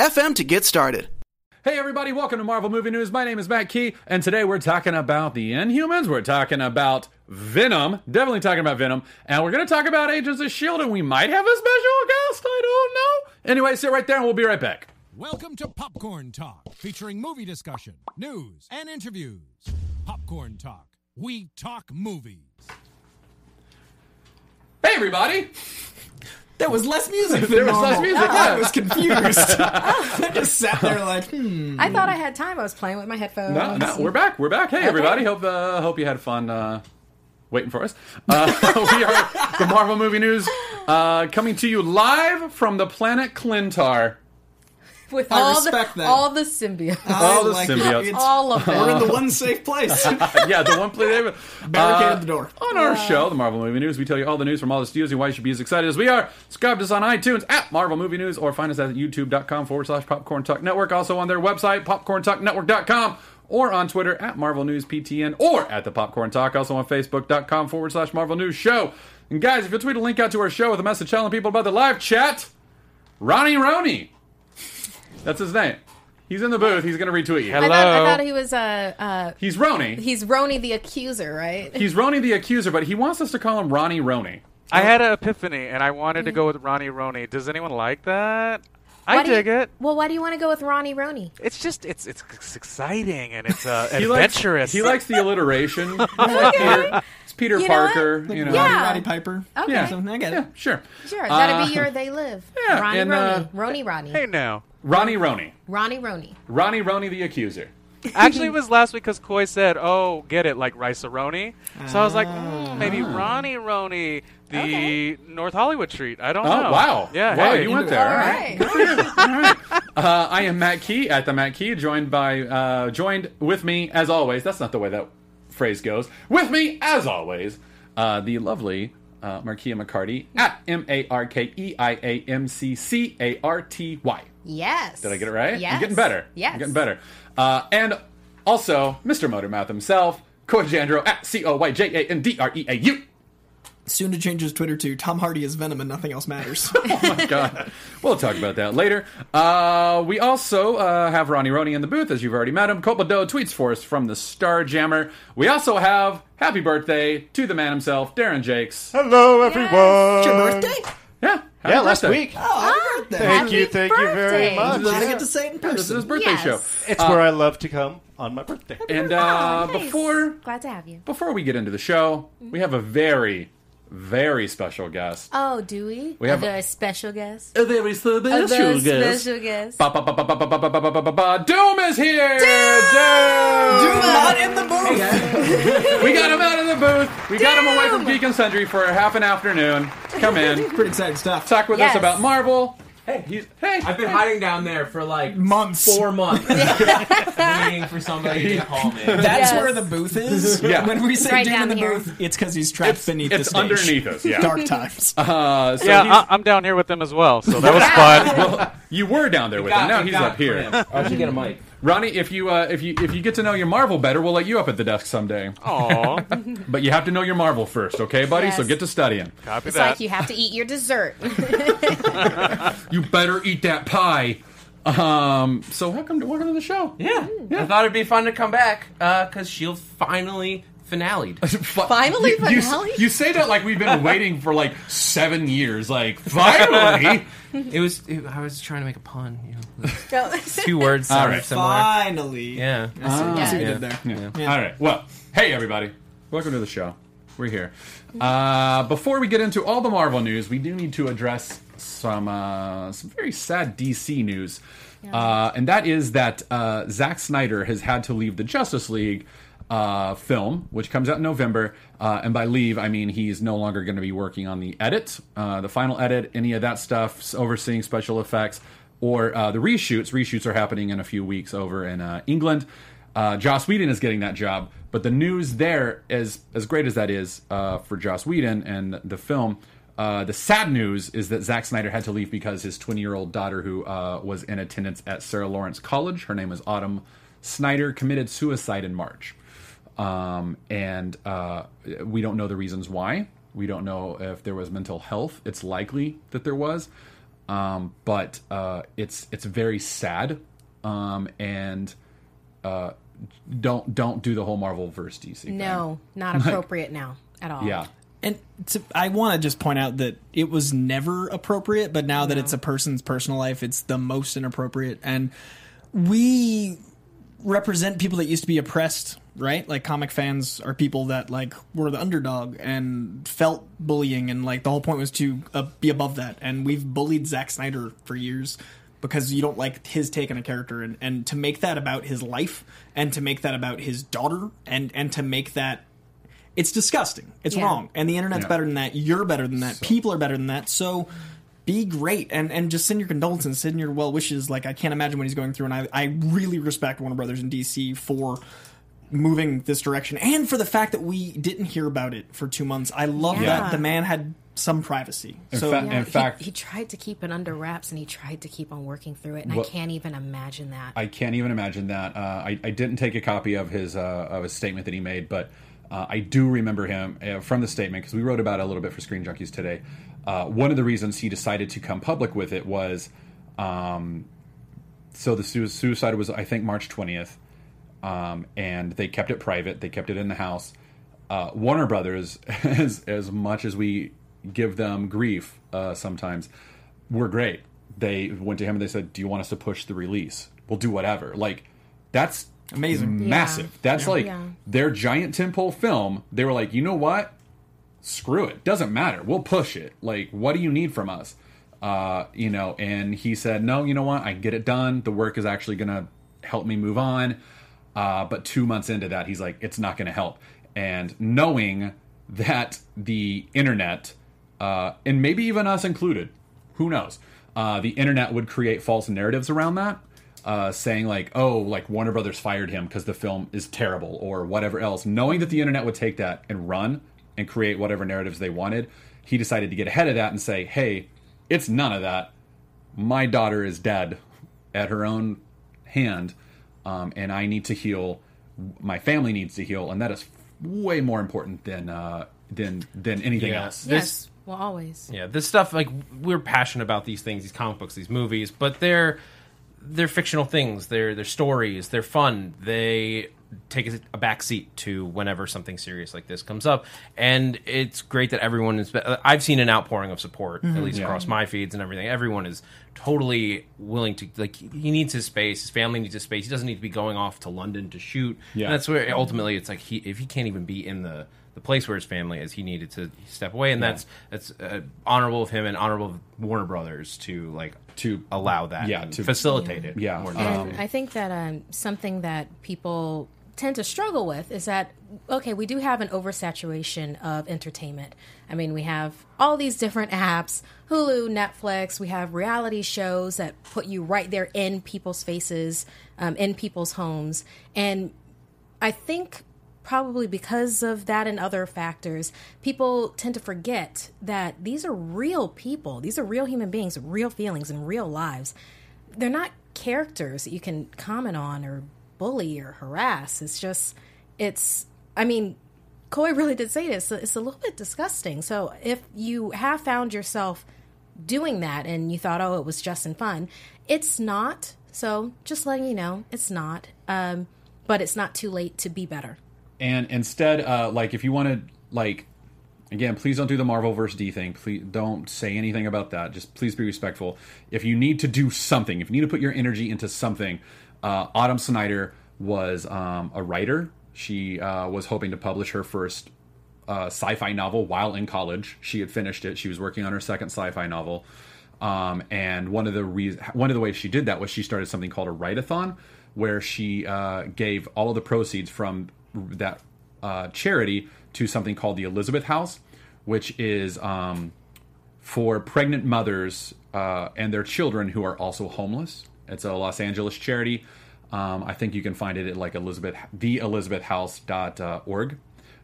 anchor.fm to get started. Hey everybody, welcome to Marvel Movie News. My name is Matt Key, and today we're talking about the Inhumans. We're talking about Venom, definitely talking about Venom, and we're going to talk about Agents of S.H.I.E.L.D., and we might have a special guest, I don't know. Anyway, sit right there and we'll be right back. Welcome to Popcorn Talk, featuring movie discussion, news, and interviews. Popcorn Talk, we talk movies. Hey everybody! There was less music than There was normal. less music, I was confused. I just sat there like, hmm. I thought I had time. I was playing with my headphones. No, no, we're back. We're back. Hey everybody, hope uh, hope you had fun uh, waiting for us. Uh, we are the Marvel Movie News uh, coming to you live from the planet Klyntar. with I all respect the that. all the symbiotes, All the like symbiotes. It's, all of we're in the one safe place. yeah, the one play David. Barricaded uh, the door. On our show, the Marvel Movie News, we tell you all the news from all the studios and why you should be as excited as we are. Subscribe to us on iTunes at Marvel Movie News or find us at youtube.com forward slash popcorn talk network. Also on their website, popcorntalknetwork.com or on Twitter at Marvel News PTN or at the Popcorn Talk. Also on Facebook.com forward slash Marvel News Show. And guys, if you'll tweet a link out to our show with a message telling people about the live chat, Ronnie Roney. That's his name. He's in the booth. He's going to retweet you. I thought, I thought he was uh, uh He's Roney. he's Roni the accuser, right? He's Roney the accuser, but he wants us to call him Ronnie Roney. I had an epiphany, and I wanted to go with Ronnie Roney. Does anyone like that? I Why do you- dig it. Well, why do you want to go with Ronnie Roni? It's just it's it's, it's exciting and it's uh, He likes, adventurous. he likes the alliteration. Peter, it's Peter You know what? Parker. You know. Yeah. Roddy Piper. Okay. Yeah. I get Yeah, it. sure. Sure, that'd Uh, be your they live. yeah, Ronnie and, uh, Roni, Roni Ronnie, Hey now. Ronnie Roney. Ronnie Roni. Ronnie Roney the accuser. Actually, it was last week because Coy said, "Oh, get it like rice Roni." So I was like, mm, maybe Ronnie Roney, the Okay. North Hollywood treat. I don't Oh, know. wow. Yeah. Wow, hey. you went there. All All right. right. Uh, I am Matt Key at the Matt Key, joined by, uh, joined with me, as always. That's not the way that phrase goes. With me, as always, uh, the lovely uh, Markeia McCarty at M A R K E I A M C C A R T Y. Yes. Did I get it right? Yes. I'm getting better. Yes. I'm getting better. Uh, and also, Mr. Motormouth himself, Coy Jandreau at C O Y J A N D R E A U. Soon to change his Twitter to Tom Hardy is Venom and nothing else matters. Oh my god. We'll talk about that later. Uh, we also uh, have Ronnie Roney in the booth, as you've already met him. Copado tweets for us from the Star Jammer. We also have happy birthday to the man himself, Darren Jakes. Hello, everyone. It's your birthday? Yeah. happy Yeah, last birthday. week. Oh, happy birthday. Thank Happy you, thank you very birthday. much. Glad I get to say it in person. This is his birthday Yes. show. It's where I love to come on my birthday. And uh, Oh, nice. before Glad to have you. before we get into the show, we have a very, very special guest. Oh, do we? We have a a- special guest. A very special A very special guest. Ba, ba, ba, ba, ba, ba, ba, ba, ba, ba, ba, ba. Doom is here! Doom! Not in the booth. We got him out of the booth. We got him away from Geek and Sundry for half an afternoon. Come in, Pretty exciting stuff. talk with us Yes. about Marvel. Hey, he's hey. I've been hiding down there for like Months. four months, waiting for somebody to call me. That's Yes. where the booth is. Yeah. When we say right Doom in down the here. booth, it's because he's trapped beneath it's the stage. underneath us. Yeah. Dark times. Uh, so Yeah, he's- I, I'm down here with them as well, so that was fun. well, you were down there with him. Now he's up here. I should get a mic. Ronnie, if you uh, if you if you get to know your Marvel better, we'll let you up at the desk someday. Aw, But you have to know your Marvel first, okay, buddy? So get to studying. copy It's that. like you have to eat your dessert. You better eat that pie. Um. So welcome to welcome to the show. Yeah. I thought it'd be fun to come back because Shield finally finale'd. Finally, you, you, finale? you say that like we've been waiting for like seven years. Like finally. It was. It, I was trying to make a pun. You know, two words sounded right. similar. Finally. Yeah. I see, I see what Yeah. did there. Yeah. All right. Well, hey everybody, welcome to the show. We're here. Uh, before we get into all the Marvel news, we do need to address some uh, some very sad DC news, uh, and that is that uh, Zack Snyder has had to leave the Justice League uh, film, which comes out in November. Uh, and by leave, I mean he's no longer going to be working on the edit, uh, the final edit, any of that stuff, overseeing special effects. or uh, the reshoots. Reshoots are happening in a few weeks over in uh, England. Uh, Joss Whedon is getting that job, but the news there, as as great as that is for Joss Whedon and the film, the sad news is that Zack Snyder had to leave because his 20 year old daughter, who was in attendance at Sarah Lawrence College, her name is Autumn Snyder, committed suicide in March. Um, and uh, we don't know the reasons why. We don't know if there was mental health. It's likely that there was, um, but uh, it's it's very sad. Um, and uh, don't don't do the whole Marvel verse DC. thing. No, not appropriate now at all. Yeah. And to, I want to just point out that it was never appropriate, but now that it's a person's personal life, it's the most inappropriate. And we represent people that used to be oppressed, right? Like comic fans are people that like were the underdog and felt bullying, and like the whole point was to uh, be above that. And we've bullied Zack Snyder for years because you don't like his take on a character, and and to make that about his life, and to make that about his daughter, and and to make that it's disgusting. It's Yeah. wrong. And the internet's Yeah. better than that. You're better than that. People are better than that. So be great and and just send your condolences, send your well wishes. Like I can't imagine what he's going through, and I I really respect Warner Brothers and DC for moving this direction and for the fact that we didn't hear about it for two months. I love Yeah. that the man had some privacy. In so fact- Yeah, in he- fact- he, tried to keep it under wraps and he tried to keep on working through it, and What- I can't even imagine that. I can't even imagine that. Uh, I, I didn't take a copy of his uh, of his statement that he made, but uh, I do remember him uh, from the statement because we wrote about it a little bit for Screen Junkies today. Uh, one of the reasons he decided to come public with it was, um, so the su- suicide was I think March twentieth, um, and they kept it private. They kept it in the house. Uh, Warner Brothers, as as much as we give them grief uh, sometimes, were great. They went to him and they said, "Do you want us to push the release? We'll do whatever." Like that's Amazing. massive. Yeah. That's like Yeah. their giant tentpole film. They were like, you know what? Screw it. Doesn't matter. We'll push it. Like, what do you need from us? Uh, you know, and he said, no, you know what? I can get it done. The work is actually going to help me move on. Uh, but two months into that, he's like, it's not going to help. And knowing that the internet, uh, and maybe even us included, who knows? Uh, the internet would create false narratives around that, uh, saying like, "Oh, like Warner Brothers fired him because the film is terrible" or whatever else. Knowing that the internet would take that and run and create whatever narratives they wanted, he decided to get ahead of that and say, "Hey, it's none of that. My daughter is dead at her own hand, um, and I need to heal. My family needs to heal, and that is way more important than uh, than than anything Yeah. else." yes, well, always. Yeah, this stuff like we're passionate about these things, these comic books, these movies, but they're they're fictional things. They're they're stories. They're fun. They take a, a back seat to whenever something serious like this comes up, and it's great that everyone is. I've seen an outpouring of support, at least Yeah. across my feeds and everything. Everyone is totally willing to like. He needs his space. His family needs his space. He doesn't need to be going off to London to shoot. Yeah. And that's where ultimately it's like he if he can't even be in the the place where his family is, he needed to step away, and that's that's uh, honorable of him and honorable of Warner Brothers to like To- allow that, yeah, and to- facilitate it, Yeah. more Um, I think that um, something that people tend to struggle with is that okay, we do have an oversaturation of entertainment. I mean, we have all these different apps, Hulu, Netflix. We have reality shows that put you right there in people's faces, um, in people's homes, and I think probably because of that and other factors, people tend to forget that these are real people. These are real human beings, real feelings, and real lives. They're not characters that you can comment on or bully or harass. It's just, it's, I mean, Coy really did say this. It's a little bit disgusting. So if you have found yourself doing that and you thought, oh, it was just in fun, it's not. So just letting you know, it's not. Um, but it's not too late to be better. and instead uh, like if you want to like again please don't do the marvel versus d thing please don't say anything about that just please be respectful if you need to do something if you need to put your energy into something uh, autumn snyder was um, a writer. She uh, was hoping to publish her first uh, sci-fi novel while in college. She had finished it. She was working on her second sci-fi novel. Um, and one of the re- one of the ways she did that was she started something called a write-a-thon where she uh, gave all of the proceeds from that uh, charity to something called the Elizabeth House, which is um, for pregnant mothers uh, and their children who are also homeless. It's a Los Angeles charity. Um, I think you can find it at like Elizabeth, theelizabethhouse.org.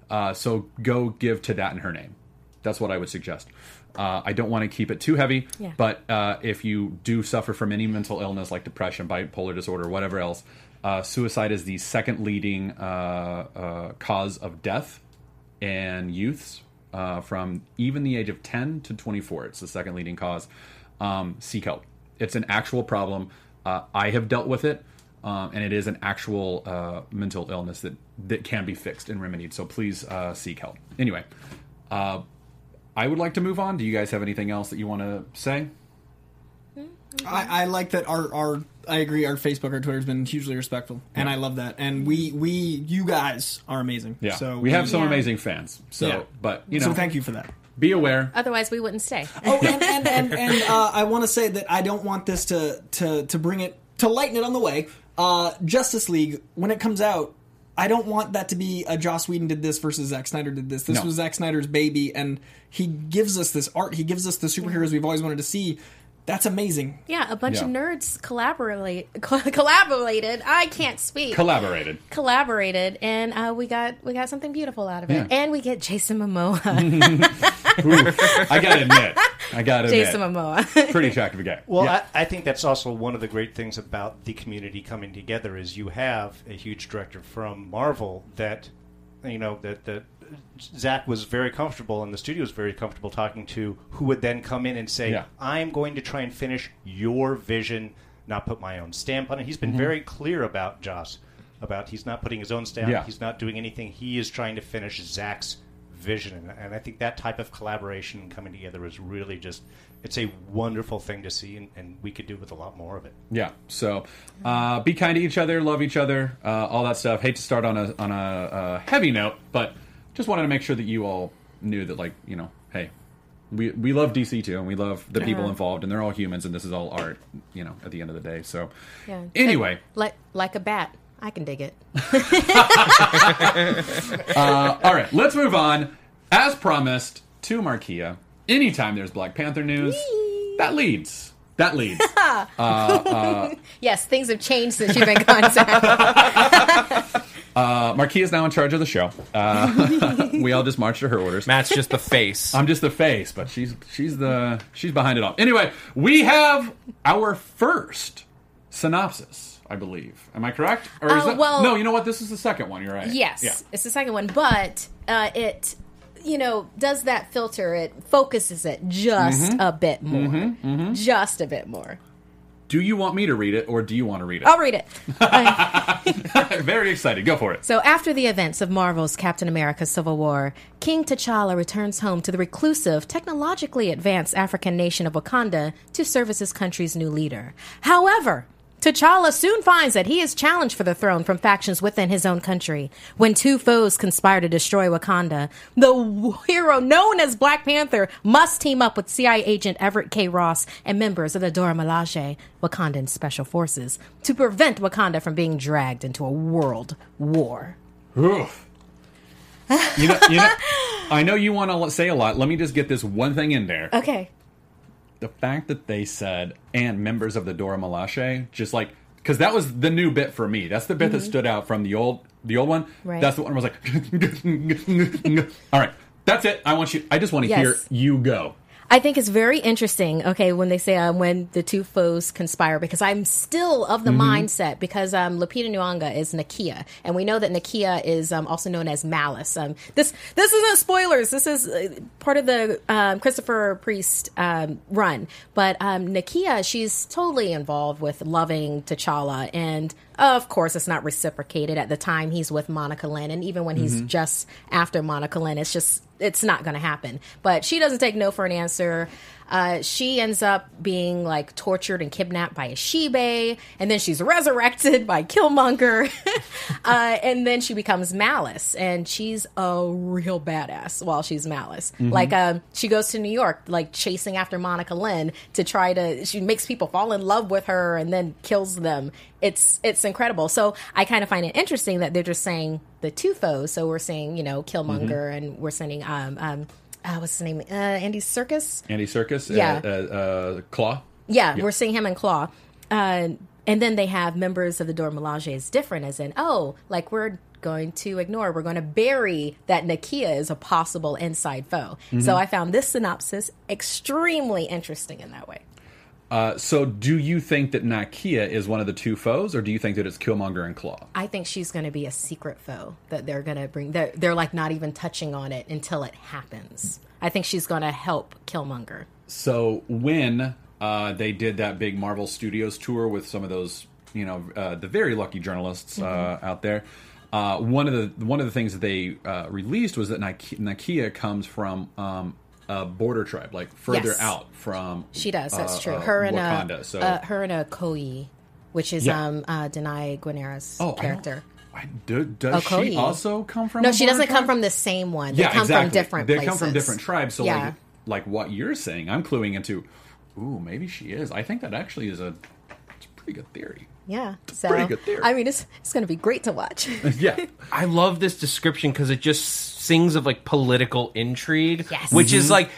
Uh, so go give to that in her name. That's what I would suggest. Uh, I don't want to keep it too heavy, Yeah. but uh, if you do suffer from any mental illness like depression, bipolar disorder, whatever else, uh, suicide is the second leading uh, uh, cause of death in youths uh, from even the age of 10 to 24. It's the second leading cause. Um, seek help. It's an actual problem. Uh, I have dealt with it, um, and it is an actual uh, mental illness that, that can be fixed and remedied. So please uh, seek help. Anyway, uh, I would like to move on. Do you guys have anything else that you want to say? I, I like that our, our I agree our Facebook our Twitter has been hugely respectful and I love that and we we you guys are amazing Yeah, so we have some Yeah. amazing fans. So, Yeah. but you know, so thank you for that Be aware. Otherwise, we wouldn't stay. oh and and and, and uh, I want to say that I don't want this to to to bring it to lighten it on the way uh, Justice League when it comes out I don't want that to be a Joss Whedon did this versus Zack Snyder did this. This No. was Zack Snyder's baby, and he gives us this art. He gives us the superheroes we've always wanted to see. That's amazing. Yeah, a bunch of nerds collaborate collaborated. I can't speak. Collaborated. collaborated, and uh, we got we got something beautiful out of it. Yeah. And we get Jason Momoa. Ooh, I gotta admit, I gotta admit, Jason Momoa. pretty attractive guy. Well, Yeah. I, I think that's also one of the great things about the community coming together is you have a huge director from Marvel that, you know, that that Zack was very comfortable and the studio was very comfortable talking to, who would then come in and say, Yeah. "I am going to try and finish your vision, not put my own stamp on it." He's been Mm-hmm. very clear about Joss, about he's not putting his own stamp, Yeah. he's not doing anything. He is trying to finish Zack's vision, and, and I think that type of collaboration and coming together is really just it's a wonderful thing to see, and, and we could do with a lot more of it. Yeah. So, uh, be kind to each other, love each other, uh, all that stuff. Hate to start on a on a uh, heavy note, but just wanted to make sure that you all knew that, like, you know, hey, we we love DC too, and we love the people Uh-huh. involved, and they're all humans, and this is all art. You know, at the end of the day. So, Yeah. anyway, like like a bat. I can dig it. uh, all right, let's move on. As promised to Markeia, anytime there's Black Panther news, that leads. That leads. Yes, things have changed since you've been gone. Zach. Uh, Markeia is now in charge of the show. Uh, we all just march to her orders. Matt's just the face. I'm just the face, but she's she's the she's behind it all. Anyway, we have our first synopsis, I believe. Am I correct? Or is Uh, well- no? You know what? This is the second one. You're right. yes, Yeah. it's the second one, but uh, it you know does that filter. It focuses it just Mm-hmm. a bit more, just a bit more. Do you want me to read it, or do you want to read it? I'll read it. Very excited. Go for it. So, after the events of Marvel's Captain America Civil War, King T'Challa returns home to the reclusive, technologically advanced African nation of Wakanda to serve as his country's new leader. However, T'Challa soon finds that he is challenged for the throne from factions within his own country. When two foes conspire to destroy Wakanda, the hero known as Black Panther must team up with CIA agent Everett K. Ross and members of the Dora Milaje, Wakandan Special Forces, to prevent Wakanda from being dragged into a world war. Oof. You know, you know, I know you want to say a lot. Let me just get this one thing in there. Okay. The fact that they said and members of the Dora Milaje, just like because that was the new bit for me. That's the bit that stood out from the old the old one. Mm-hmm. Right. That's the one I was like, all right, that's it. I want you. I just want to Yes. hear you go. I think it's very interesting, okay, when they say uh, when the two foes conspire, because I'm still of the mindset, because um, Lupita Nyong'o is Nakia, and we know that Nakia is um, also known as Malice. Um, this this isn't spoilers. This is uh, part of the um, Christopher Priest um, run, but um, Nakia, she's totally involved with loving T'Challa, and of course, it's not reciprocated at the time he's with Monica Lynn, and even when he's mm-hmm. just after Monica Lynn, it's just it's not going to happen. But she doesn't take no for an answer. Uh, she ends up being like tortured and kidnapped by Achebe, and then she's resurrected by Killmonger, uh, and then she becomes Malice, and she's a real badass while she's Malice. Like, um, she goes to New York, like chasing after Monica Lynn to try to. She makes people fall in love with her, and then kills them. It's it's incredible. So I kind of find it interesting that they're just saying the two foes. So we're saying you know Killmonger, and we're sending um um uh, what's his name? Uh, Andy Serkis. Andy Serkis. Yeah. Uh, uh, uh, Claw. Yeah, we're seeing him in Claw. Uh, and then they have members of the Dora Milaje is different, as in, oh, like we're going to ignore, we're going to bury that Nakia is a possible inside foe. So I found this synopsis extremely interesting in that way. Uh, so, do you think that Nakia is one of the two foes, or do you think that it's Killmonger and Claw? I think she's going to be a secret foe that they're going to bring. They're, they're like not even touching on it until it happens. I think she's going to help Killmonger. So when uh, they did that big Marvel Studios tour with some of those, you know, uh, the very lucky journalists uh, out there, uh, one of the one of the things that they uh, released was that Nike- Nakia comes from um, a border tribe, like further Yes. out from. She does. That's uh, true. uh, her and Wakanda. a so uh, her and Okoye, which is Yeah. um uh, Danai Gurira's oh, character. I, do, does Okoye. she also come from? No, she doesn't come from the same one. They yeah, come exactly. from different They places. come from different tribes. So yeah. like, like what you're saying, I'm cluing into. Ooh, maybe she is. I think that actually is a, it's a pretty good theory. Yeah. So pretty good theory. I mean, it's it's going to be great to watch. Yeah. I love this description because it just sings of like political intrigue, Yes. which Mm-hmm. is like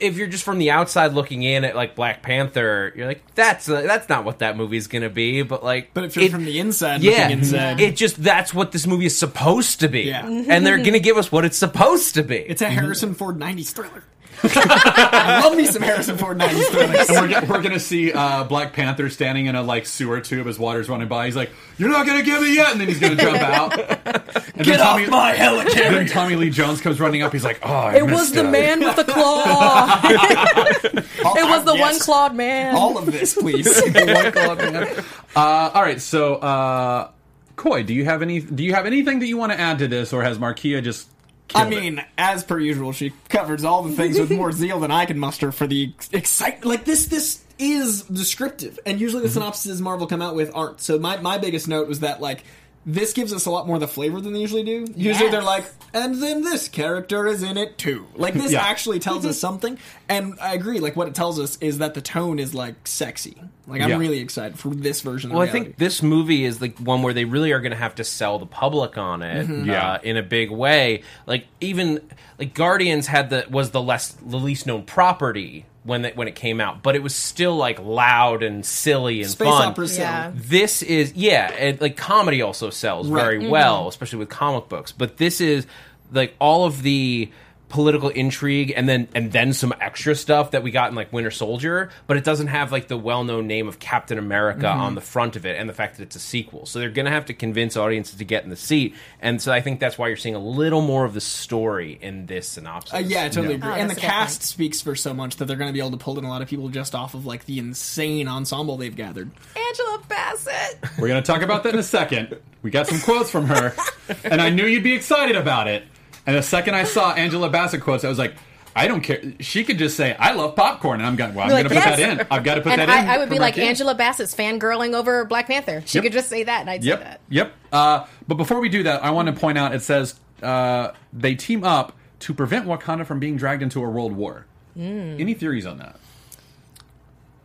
if you're just from the outside looking in at like Black Panther, you're like that's uh, that's not what that movie's gonna be. But like, But if you're it- from the inside yeah, looking inside, it just that's what this movie is supposed to be, Yeah. and they're gonna give us what it's supposed to be. it's a Harrison Ford 90s thriller. I love me some Harrison Ford 90s thrillers. And we're, we're gonna see uh, Black Panther standing in a like sewer tube as water's running by. He's like, "You're not gonna get me yet," and then he's gonna jump out. And Get then off Tommy, my Then! Tommy Lee Jones comes running up. He's like, "Oh, I it was missed the it." man with the claw. it was the Yes. one clawed man. All of this, please. One club, man. Uh, all right, so uh, Coy, do you have any? Do you have anything that you want to add to this, or has Markeia just? I killed it? mean, as per usual, she covers all the things with more zeal than I can muster for the excitement. Like this, this is descriptive, and usually the mm-hmm. synopses Marvel come out with aren't. So my my biggest note was that like this gives us a lot more of the flavor than they usually do. Usually Yes. they're like, and then this character is in it too. Like this Yeah. actually tells us something, and I agree. Like what it tells us is that the tone is like sexy. Like I'm Yeah. really excited for this version. Well, of I think this movie is like one where they really are going to have to sell the public on it, Yeah. uh, in a big way. Like even like Guardians had the was the less the least known property when it, when it came out, but it was still like loud and silly and space fun. opera. Yeah. This is yeah, it, like comedy also sells Right. very mm-hmm. well, especially with comic books. But this is like all of the political intrigue and then and then some extra stuff that we got in like Winter Soldier, but it doesn't have like the well-known name of Captain America on the front of it and the fact that it's a sequel. So they're going to have to convince audiences to get in the seat. And so I think that's why you're seeing a little more of the story in this synopsis. Uh, yeah, I totally Yeah. agree. Oh, and the that's a good cast point. speaks for so much that they're going to be able to pull in a lot of people just off of like the insane ensemble they've gathered. Angela Bassett. We're going to talk about that in a second. We got some quotes from her, and I knew you'd be excited about it. And the second I saw Angela Bassett quotes, I was like, I don't care. She could just say, "I love popcorn," and I'm going. Well, I'm Like, going to put yes. that in. I've got to put and that in. I, I would be like Markeia. Angela Bassett's fangirling over Black Panther. She Yep. could just say that, and I'd say Yep. that. Yep. Uh, but before we do that, I want to point out it says uh, they team up to prevent Wakanda from being dragged into a world war. Hmm. Any theories on that?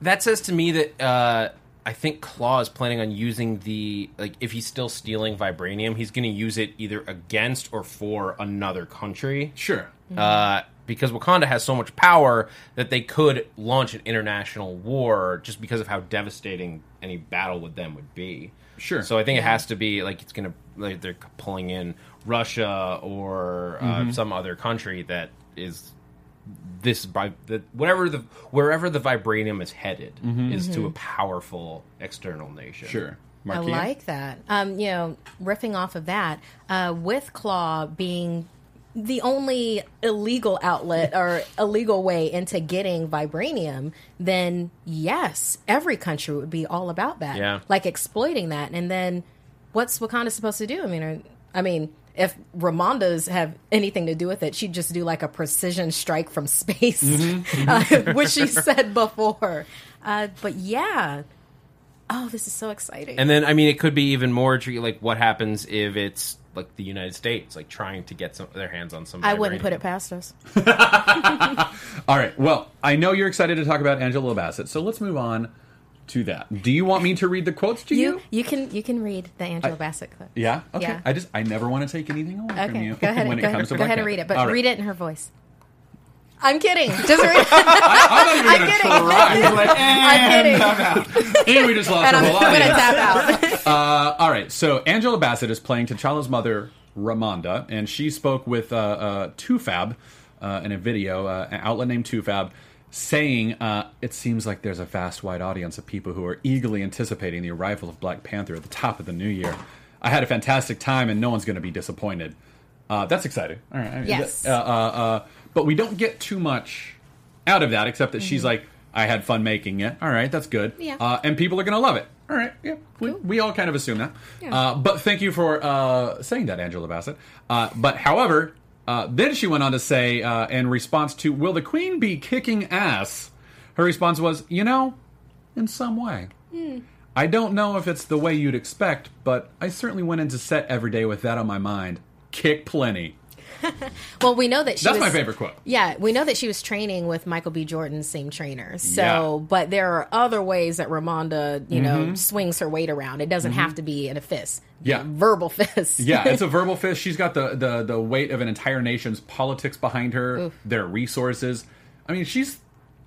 that says to me that uh, I think Claw is planning on using the like if he's still stealing vibranium, he's going to use it either against or for another country. Sure. Uh, because Wakanda has so much power that they could launch an international war just because of how devastating any battle with them would be. Sure. So I think it has to be like it's going to like they're pulling in Russia or uh, Mm-hmm. some other country that is this by the whatever the wherever the vibranium is headed is to a powerful external nation. Mm-hmm. Sure. I like that. Um, you know, riffing off of that, uh, with Claw being the only illegal outlet or illegal way into getting vibranium, then yes, every country would be all about that. Yeah. Like exploiting that. And then what's Wakanda supposed to do? I mean, are, I mean, if Ramonda's have anything to do with it, she'd just do like a precision strike from space, uh, which she said before. Uh, but yeah. Oh, this is so exciting. And then I mean it could be even more tricky like what happens if it's like the United States like trying to get some their hands on some I wouldn't put it past us. All right. Well, I know you're excited to talk about Angela Bassett, so let's move on to that. Do you want me to read the quotes to you? You you can you can read the Angela Bassett clip. Yeah. Okay. Yeah. I just I never want to take anything away from you go ahead. when go it comes ahead, to go Black ahead Panther. and read it, but All right. read it in her voice. I'm kidding. Just read. I'm not even I'm going to kidding. try. Like, I'm kidding. and we just lost And our I'm, whole I'm gonna audience. tap out. Uh, all right, so Angela Bassett is playing T'Challa's mother, Ramonda, and she spoke with uh, uh, Tufab uh, in a video, uh, an outlet named Tufab, saying uh, it seems like there's a vast, wide audience of people who are eagerly anticipating the arrival of Black Panther at the top of the new year. I had a fantastic time, and no one's going to be disappointed. Uh, that's exciting. All right. I mean, Yes. Uh, uh, uh, but we don't get too much out of that, except that she's like, I had fun making it. All right, that's good. Mm-hmm. Yeah. Uh, and people are going to love it. All right, yeah. We, we all kind of assume that. Yeah. Uh, but thank you for uh, saying that, Angela Bassett. Uh, but however, uh, then she went on to say, uh, in response to, Will the Queen be kicking ass? Her response was, You know, in some way. Hmm. I don't know if it's the way you'd expect, but I certainly went into set every day with that on my mind. Kick plenty. Well, we know that she That's was, my favorite quote. Yeah, we know that she was training with Michael B. Jordan's same trainer. So, Yeah. Mm-hmm. but there are other ways that Ramonda, you know, swings her weight around. It doesn't have to be in a fist. Yeah. verbal fist. Yeah, it's a verbal fist. She's got the, the, the weight of an entire nation's politics behind her, their resources. I mean, she's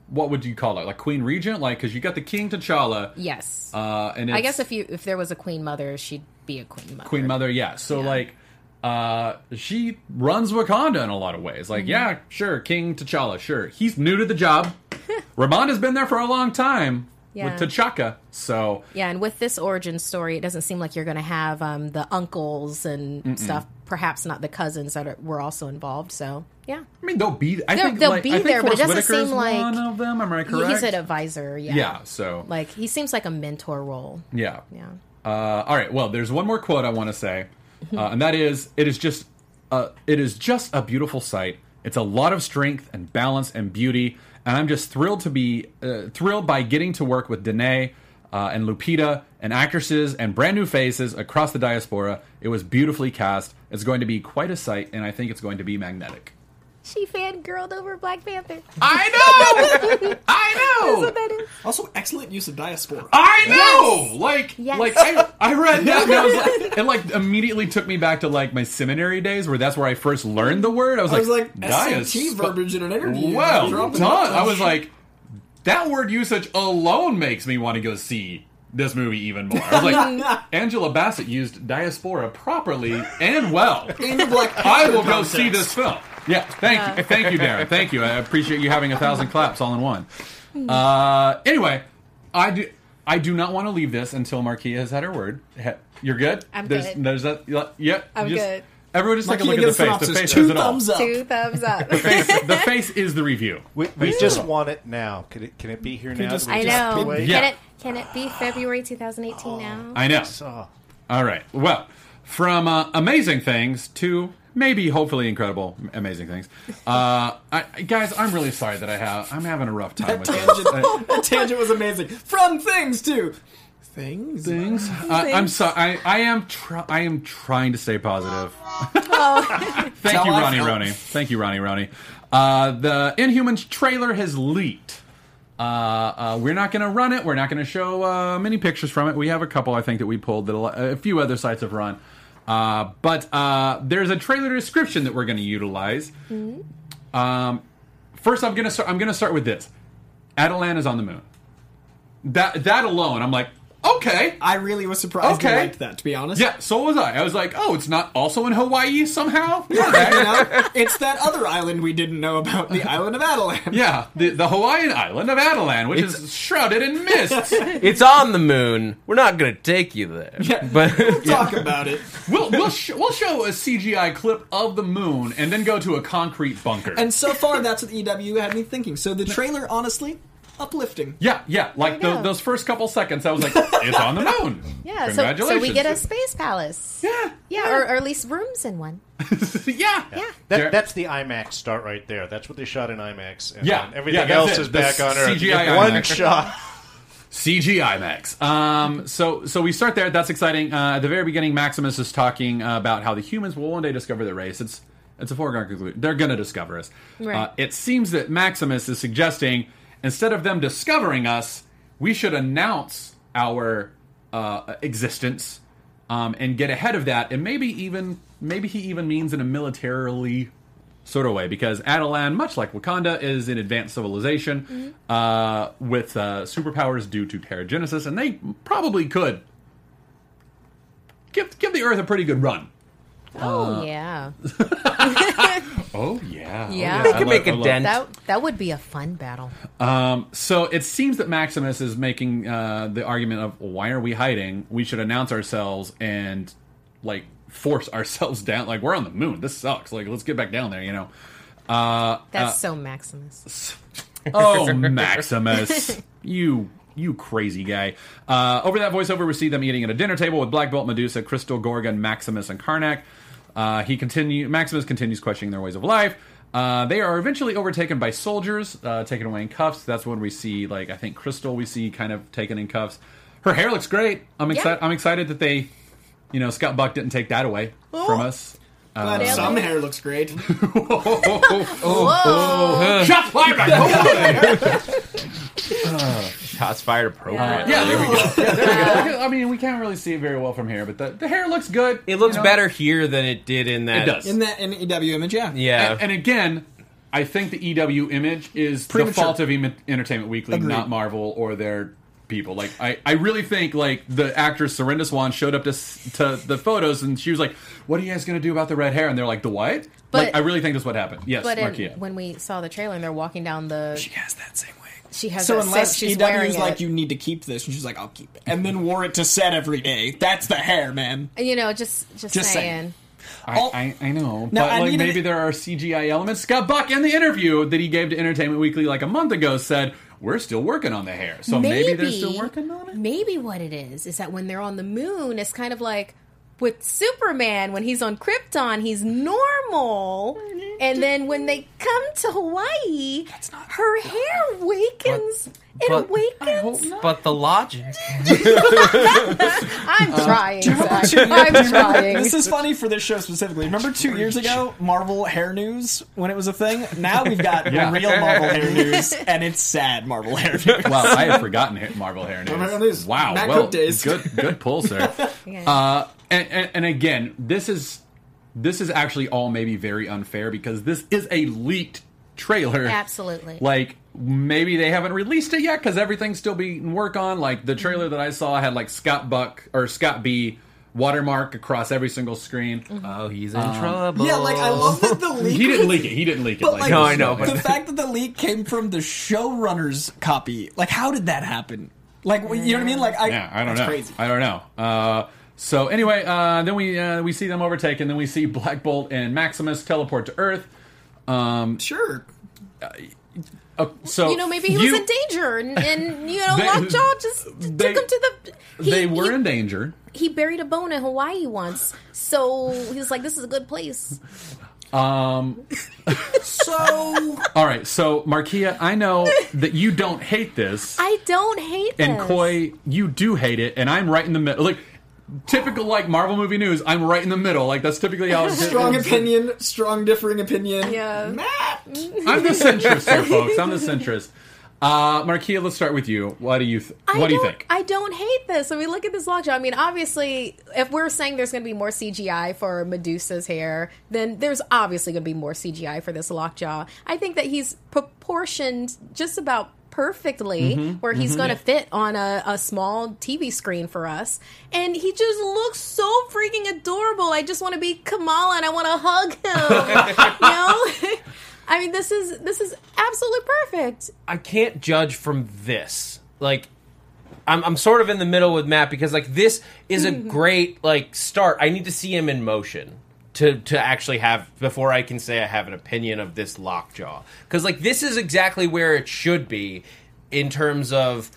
what would you call it? Like Queen Regent? Like because you got the King T'Challa, yes. uh, and it's I guess if you if there was a queen mother, she'd be a queen mother. Queen Mother, yeah. So Yeah. like, uh, she runs Wakanda in a lot of ways. Mm-hmm. Like, yeah, sure, King T'Challa, sure, he's new to the job. Ramonda's been there for a long time Yeah. with T'Chaka, so Yeah, and with this origin story, it doesn't seem like you're going to have um, the uncles and stuff. Perhaps not the cousins that are, were also involved. So yeah, I mean they'll be. I They're- think they'll like, be I think there, but it doesn't Whitaker's seem like- one of them. Am I correct? he's an advisor. Yeah, yeah. So like he seems like a mentor role. yeah. Yeah. Uh, all right. Well, there's one more quote I want to say, uh, and that is, "It is just, uh, it is just a beautiful sight. It's a lot of strength and balance and beauty, and I'm just thrilled to be uh, thrilled by getting to work with Danai uh, and Lupita and actresses and brand new faces across the diaspora. It was beautifully cast. It's going to be quite a sight, and I think it's going to be magnetic." She fangirled over Black Panther. I know. I know. That is- Also, excellent use of diaspora. I know. Like, Yes. like I, I read that and I was like, it like immediately took me back to like my seminary days, where that's where I first learned the word. I was I like, was like, dias- SAT verbiage in an interview. Well done. I was like, that word usage alone makes me want to go see this movie even more. I was like, Angela Bassett used diaspora properly and well. in the Black I will go see this film. Yeah, thank you, thank you, Darren. Thank you. I appreciate you having a thousand claps all in one. Uh, anyway, I do. I do not want to leave this until Markeia has had her word. You're good. I'm there's, good. There's that. Yeah, I'm just, good. Everyone, just take a Markeia look at gets the face. The face Two says it all. thumbs up. Two thumbs up. Face, the face is the review. We, we just want it now. Can it, can it be here now? just- I just know. wait? Yeah. Can it can it be February 2018 now? I know. Oh. All right. Well, from uh, amazing things to maybe, hopefully, incredible, amazing things. Uh, I, guys, I'm really sorry that I have. I'm having a rough time with this. tangent, that tangent was amazing. From things to things. things. Uh, I'm sorry. I, I am. Try- I am trying to stay positive. Thank how you, I Ronnie felt. Ronnie. Thank you, Ronnie Ronnie. Uh, the Inhumans trailer has leaked. Uh, uh, we're not going to run it. We're not going to show uh, many pictures from it. We have a couple, I think, that we pulled that a, lo- a few other sites have run. Uh, but uh, there's a trailer description that we're going to utilize. Um, first, I'm going to start. I'm going to start with this. Attilan is on the moon. That that alone, I'm like, okay, I really was surprised Okay. you liked that, to be honest. yeah. So was I. I was like, oh, it's not also in Hawaii somehow. You know, it's that other island we didn't know about, the island of Attilan. Yeah, the, the Hawaiian island of Attilan, which is shrouded in mist. It's on the moon. We're not going to take you there. Yeah. But we'll Talk about it. we'll we'll, sh- we'll show a CGI clip of the moon and then go to a concrete bunker. And so far, that's what the EW had me thinking. So the trailer, honestly, uplifting. yeah, yeah, like There you go. those first couple seconds, I was like, it's on the moon. Yeah, so, Congratulations. so we get a space palace. yeah, Yeah, or, or at least rooms in one. yeah, Yeah. That, that's the IMAX start right there. That's what they shot in IMAX. And Yeah. everything Yeah, else it. is The back on Earth. CGI get one IMAX. shot. CG IMAX. Um, so so we start there. That's exciting. Uh, at the very beginning, Maximus is talking uh, about how the humans will one day discover the race. It's it's a foregone conclusion. They're going to discover us. Right. Uh, it seems that Maximus is suggesting instead of them discovering us, we should announce our uh, existence um, and get ahead of that. And maybe even maybe he even means in a militarily sort of way because Attilan, much like Wakanda, is an advanced civilization uh, with uh, superpowers due to Terrigenesis, and they probably could give give the Earth a pretty good run. Oh yeah, Oh yeah, Yeah. Oh, They I could love- make a I love- dent. that that would be a fun battle. Um, so it seems that Maximus is making uh, the argument of why are we hiding? We should announce ourselves and like force ourselves down. Like we're on the moon. This sucks. Like let's get back down there. You know. Uh, That's uh, so Maximus. oh, Maximus, you you crazy guy. Uh, over that voiceover, we see them eating at a dinner table with Black Bolt, Medusa, Crystal, Gorgon, Maximus, and Karnak. Uh, he continue. Maximus continues questioning their ways of life. Uh, they are eventually overtaken by soldiers, uh, taken away in cuffs. That's when we see, like, I think Crystal. We see kind of taken in cuffs. Her hair looks great. I'm excited. I'm excited that they, you know, Scott Buck didn't take that away from us. Glad Nailed some hair looks great. Shots fired! Shots fired appropriate. Yeah, there we go. Yeah, there we go. I mean, we can't really see it very well from here, but the, the hair looks good. It looks you know? better here than it did in that. It does. In that in EW image, yeah. Yeah. And, and again, I think the EW image is the fault of Em- Entertainment Weekly, Agreed. not Marvel or their people. Like, I, I really think like the actress Serinda Swan showed up to to the photos and she was like, "What are you guys going to do about the red hair?" And they're like, "The what?" But- like, I really think that's what happened. Yes, But in, when we saw the trailer and they're walking down the, She has that same wig. She has So that unless same, she's EW wearing is like, it. you need to keep this, and she's like, I'll keep it, and then wore it to set every day. That's the hair, man. you know, just just, Just saying. saying. I, I, I know, Now, but I like need to- maybe there are CGI elements. Scott Buck in the interview that he gave to Entertainment Weekly like a month ago said, "We're still working on the hair." So maybe, they're still working on it. Maybe what it is is that when they're on the moon, it's kind of like with Superman when he's on Krypton, he's normal, and then when they come to Hawaii, her hair wakens. It but- awakens. But the logic. I'm trying. Zach. I'm trying. This is funny for this show specifically. Remember two years ago, Marvel Hair News when it was a thing? Now we've got Yeah. real Marvel Hair News, and it's sad Marvel Hair News. Wow, I have forgotten Marvel hair news. Marvel news. Wow, Matt well, good, good pull, sir. Yeah. Uh, and, and, and again, this is this is actually all maybe very unfair because this is a leaked trailer. Absolutely. Like maybe they haven't released it yet because everything's still being work on. Like the trailer that I saw had like Scott Buck or Scott B watermark across every single screen. Oh, he's in trouble. Yeah, like I love that the leak. He didn't leak it. He didn't leak it. But like, like, No, I know, but- the fact that the leak came from the showrunner's copy, like, how did that happen? Like, you know what I mean? Like, I, Yeah, I don't that's know. Crazy. I don't know. Uh, so anyway, uh, then we uh, we see them overtaken. Then we see Black Bolt and Maximus teleport to Earth. Um, Sure. Uh, so you know, maybe he you- was in danger, and, and you know, They- Lockjaw just they- took him to the. He, they were he, in danger. he buried a bone in Hawaii once, so he was like, "This is a good place." Um, So, all right, so Markeia, I know that you don't hate this, I don't hate this. and Coy, you do hate it, and I'm right in the middle. Like typical, like Marvel movie news, I'm right in the middle. Like that's typically how. It strong opinion, strong differing opinion. Yeah. Matt! I'm the centrist here, folks. I'm the centrist. Uh, Markeia, let's start with you. What do you th- What do you think? I don't hate this. I mean, look at this lockjaw. I mean, obviously, if we're saying there's going to be more CGI for Medusa's hair, then there's obviously going to be more CGI for this lockjaw. I think that he's proportioned just about perfectly Mm-hmm. where he's going to fit on a, a small TV screen for us. And he just looks so freaking adorable. I just want to be Kamala and I want to hug him. you know? I mean, this is this is absolutely perfect. I can't judge from this. Like, I'm, I'm sort of in the middle with Matt because like this is a great like start. I need to see him in motion to to actually have before I can say I have an opinion of this lockjaw because like this is exactly where it should be in terms of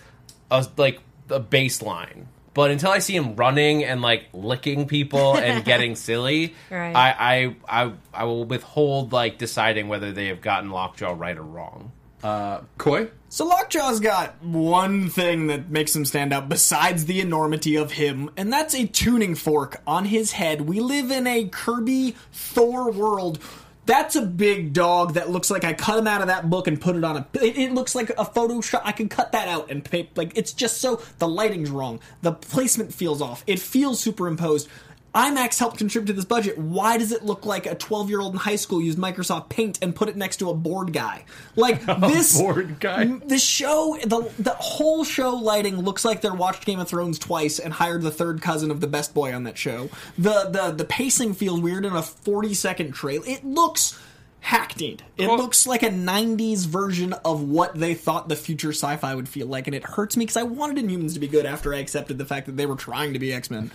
a, like a baseline. But until I see him running and like licking people and getting silly, Right. I, I I I will withhold like deciding whether they have gotten Lockjaw right or wrong. Uh, Coy? So Lockjaw's got one thing that makes him stand out besides the enormity of him, and that's a tuning fork on his head. We live in a Kirby Thor world. That's a big dog that looks like I cut him out of that book and put it on a. It, it looks like a Photoshop. I can cut that out and pay. Like it's just so the lighting's wrong. The placement feels off. It feels superimposed. IMAX helped contribute to this budget. Why does it look like a 12 year old in high school used Microsoft Paint and put it next to a board guy? Like this board guy. The show, the the whole show lighting looks like they're watched Game of Thrones twice and hired the third cousin of the best boy on that show. The the the pacing feels weird in a 40 second trail. It looks hackneyed. It Well- looks like a 90s version of what they thought the future sci-fi would feel like and it hurts me because I wanted Inhumans to be good after I accepted the fact that they were trying to be X-Men.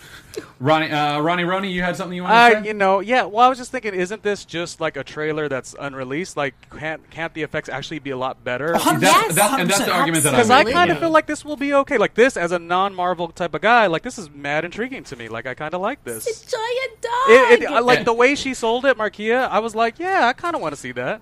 Ronnie, uh, Ronnie, Ronnie, you had something you wanted to Uh, say? you know, yeah. Well, I was just thinking, isn't this just like a trailer that's unreleased? Like, can't can't the effects actually be a lot better? That's, Yes. that's, and that's the argument that I Because I kind of yeah. feel like this will be okay. Like this, as a non-Marvel type of guy, like this is mad intriguing to me. Like I kind of like this. Giant dog. It, it, I, like Yeah. the way she sold it, Markeia. I was like, yeah, I kind of want to see that.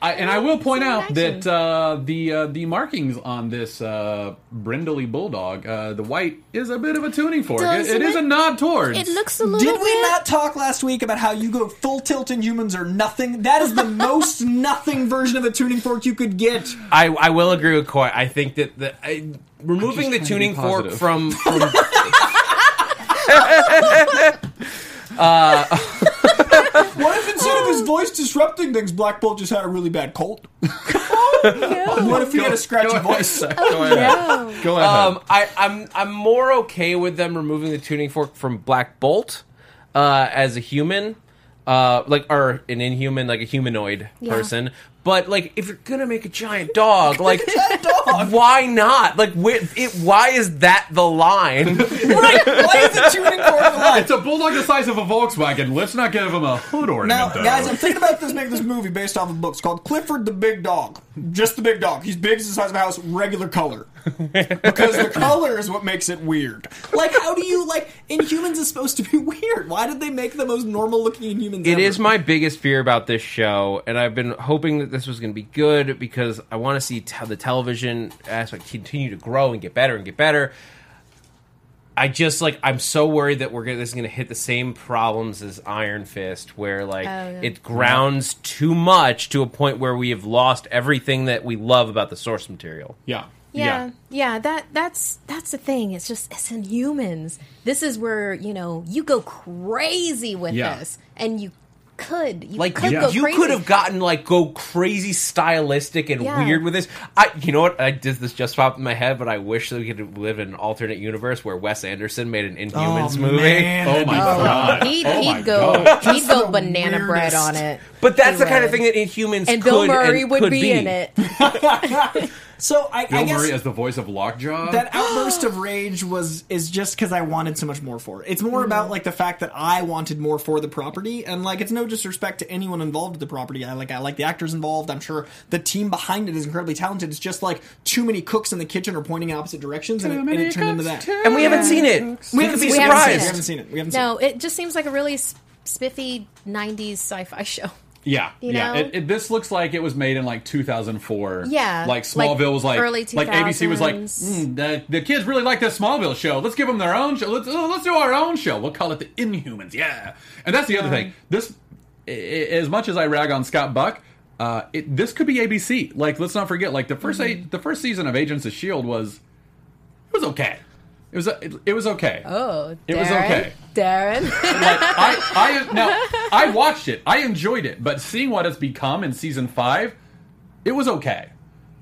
I, and I will point out that uh, the uh, the markings on this uh, brindley bulldog, uh, the white, is a bit of a tuning fork. It, it is a nod towards. it looks a little Did bit. we not talk last week about how you go full tilt and humans are nothing? That is the most nothing version of a tuning fork you could get. I, I will agree with Coy. I think that the, I, removing the trying to be tuning fork positive. from, from What if instead of his voice disrupting things, Black Bolt just had a really bad cold? What if he had a scratchy Go ahead. voice? Go ahead. Go ahead. um, I, I'm I'm more okay with them removing the tuning fork from Black Bolt uh, as a human, uh, like or an inhuman, like a humanoid Yeah. person. But like, if you're gonna make a giant dog, like, dog. why not? Like, where, it, why is that the line? right? Why is the tuning fork alive? it's a bulldog the size of a Volkswagen. Let's not give him a hood Now, ornament, though. guys, I'm thinking about this making this movie based off of books called Clifford the Big Dog. Just the big dog. He's big as the size of a house, regular color. because the color is what makes it weird. Like, how do you like? Inhumans is supposed to be weird. Why did they make the most normal looking Inhumans? It ever? is my biggest fear about this show, and I've been hoping that this was going to be good because I want to see t- the television aspect continue to grow and get better and get better. I just like I'm so worried that we're gonna this is gonna hit the same problems as Iron Fist, where like Oh, yeah. it grounds too much to a point where we have lost everything that we love about the source material. yeah. Yeah, yeah, that that's that's the thing. It's just it's in humans. This is where you know you go crazy with Yeah. this, and you could you Like could you, go you crazy. could have gotten like go crazy stylistic and Yeah. weird with this. I you know what I did this just popped in my head, but I wish that we could live in an alternate universe where Wes Anderson made an Inhumans Oh, movie. man, Oh my oh, be god. He'd, oh he'd my go God. he'd for go the banana bread on it. But that's He the kind of thing that Inhumans and could Bill Murray and would could be, in it. So I, Bill I guess Murray as the voice of Lockjaw. that outburst of rage was is just because I wanted so much more for it. It's more mm-hmm. about like the fact that I wanted more for the property, and like it's no disrespect to anyone involved with the property. I like I like the actors involved. I'm sure the team behind it is incredibly talented. It's just like too many cooks in the kitchen are pointing in opposite directions, and it, and it turned into that. and we haven't seen it. We We haven't could be seen it. We haven't seen it. We haven't seen it. We haven't seen No, it just seems like a really spiffy '90s sci-fi show. Yeah, You yeah. It, it, this looks like it was made in like 2004. Yeah, like Smallville like was like early like ABC was like 2000s. "Hmm, the, the kids really like this Smallville show. Let's give them their own show. Let's let's do our own show. We'll call it the Inhumans. Yeah, and that's the other thing. This, i- i- as much as I rag on Scott Buck. Uh, it, this could be ABC. Like, let's not forget. Like the 1st Mm-hmm. a, the first season of Agents of Shield was, it was okay. It was it, it was okay. Oh, It was Darren. okay. Darren. like I, I now I watched it. I enjoyed it, but seeing what it's become in season five, it was okay.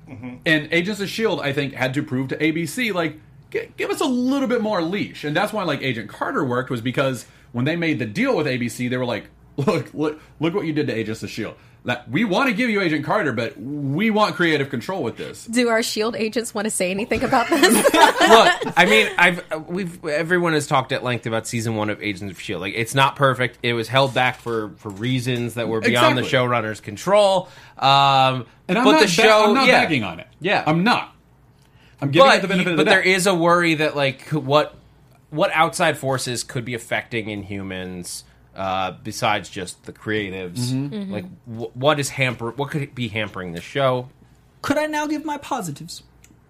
Mm-hmm. And Agents of Shield, I think, had to prove to ABC like g- give us a little bit more leash, and that's why like Agent Carter worked was because when they made the deal with ABC, they were like, look, look, look what you did to Agents of Shield. Like, we want to give you Agent Carter, but we want creative control with this. Do our Shield agents want to say anything about this? Look, I mean, I've we've everyone has talked at length about season one of Agents of Shield. Like, it's not perfect. It was held back for for reasons that were beyond the showrunner's control. Um, And I'm but not, the ba- show, I'm not yeah. bagging on it. Yeah. I'm not. I'm giving but it the benefit you- of the there doubt. is a worry that like what what outside forces could be affecting Inhumans uh, besides just the creatives. Mm-hmm. Like, wh- what is hamper? What could be hampering the show? Could I now give my positives?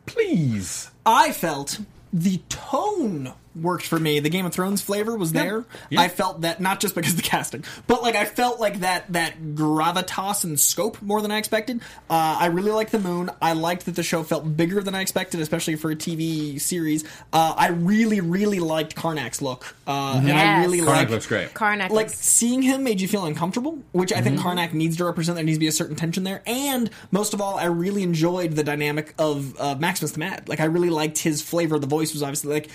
Please. I felt the tone worked for me. The Game of Thrones flavor was there. Yeah. I felt that not just because of the casting, but like I felt like that that gravitas and scope more than I expected. Uh, I really liked the moon. I liked that the show felt bigger than I expected, especially for a TV series. Uh, I really, really liked Karnak's look, uh, and I Yes. really Karnak liked looks great. Karnak like looks- seeing him made you feel uncomfortable, which I Mm-hmm. think Karnak needs to represent. There needs to be a certain tension there, and most of all, I really enjoyed the dynamic of uh, Maximus the Mad. Like I really liked his flavor. The voice was obviously like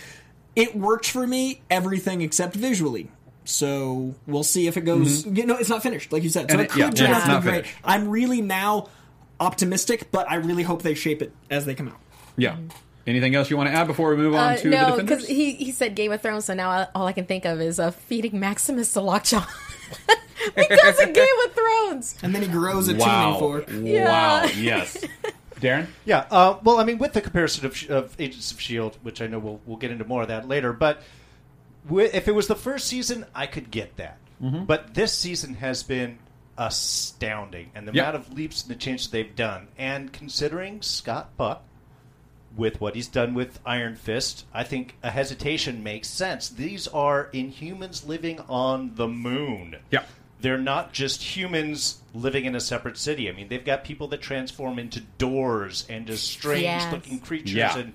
it worked for me. Everything except visually. So we'll see if it goes. You know, it's not finished, like you said. So Mm-hmm. And it it- could yeah, turn out to be great. I'm really now optimistic, but I really hope they shape it as they come out. Yeah. Anything else you want to add before we move on Uh, to the no, defenders? because he, he said Game of Thrones, so now I, all I can think of is uh, feeding Maximus to Lockjaw. because of Game of Thrones. And then he grows a wow. tuning fork. Wow. Yes. Darren? Yeah, uh, well, I mean, with the comparison of, of Agents of Shield, which I know we'll we'll get into more of that later, but if it was the first season, I could get that. But this season has been astounding, and the Yeah. amount of leaps and the changes they've done, and considering Scott Buck with what he's done with Iron Fist, I think a hesitation makes sense. These are Inhumans living on the moon Yeah. They're not just humans living in a separate city. I mean, they've got people that transform into doors and just strange Yes. looking creatures Yeah. and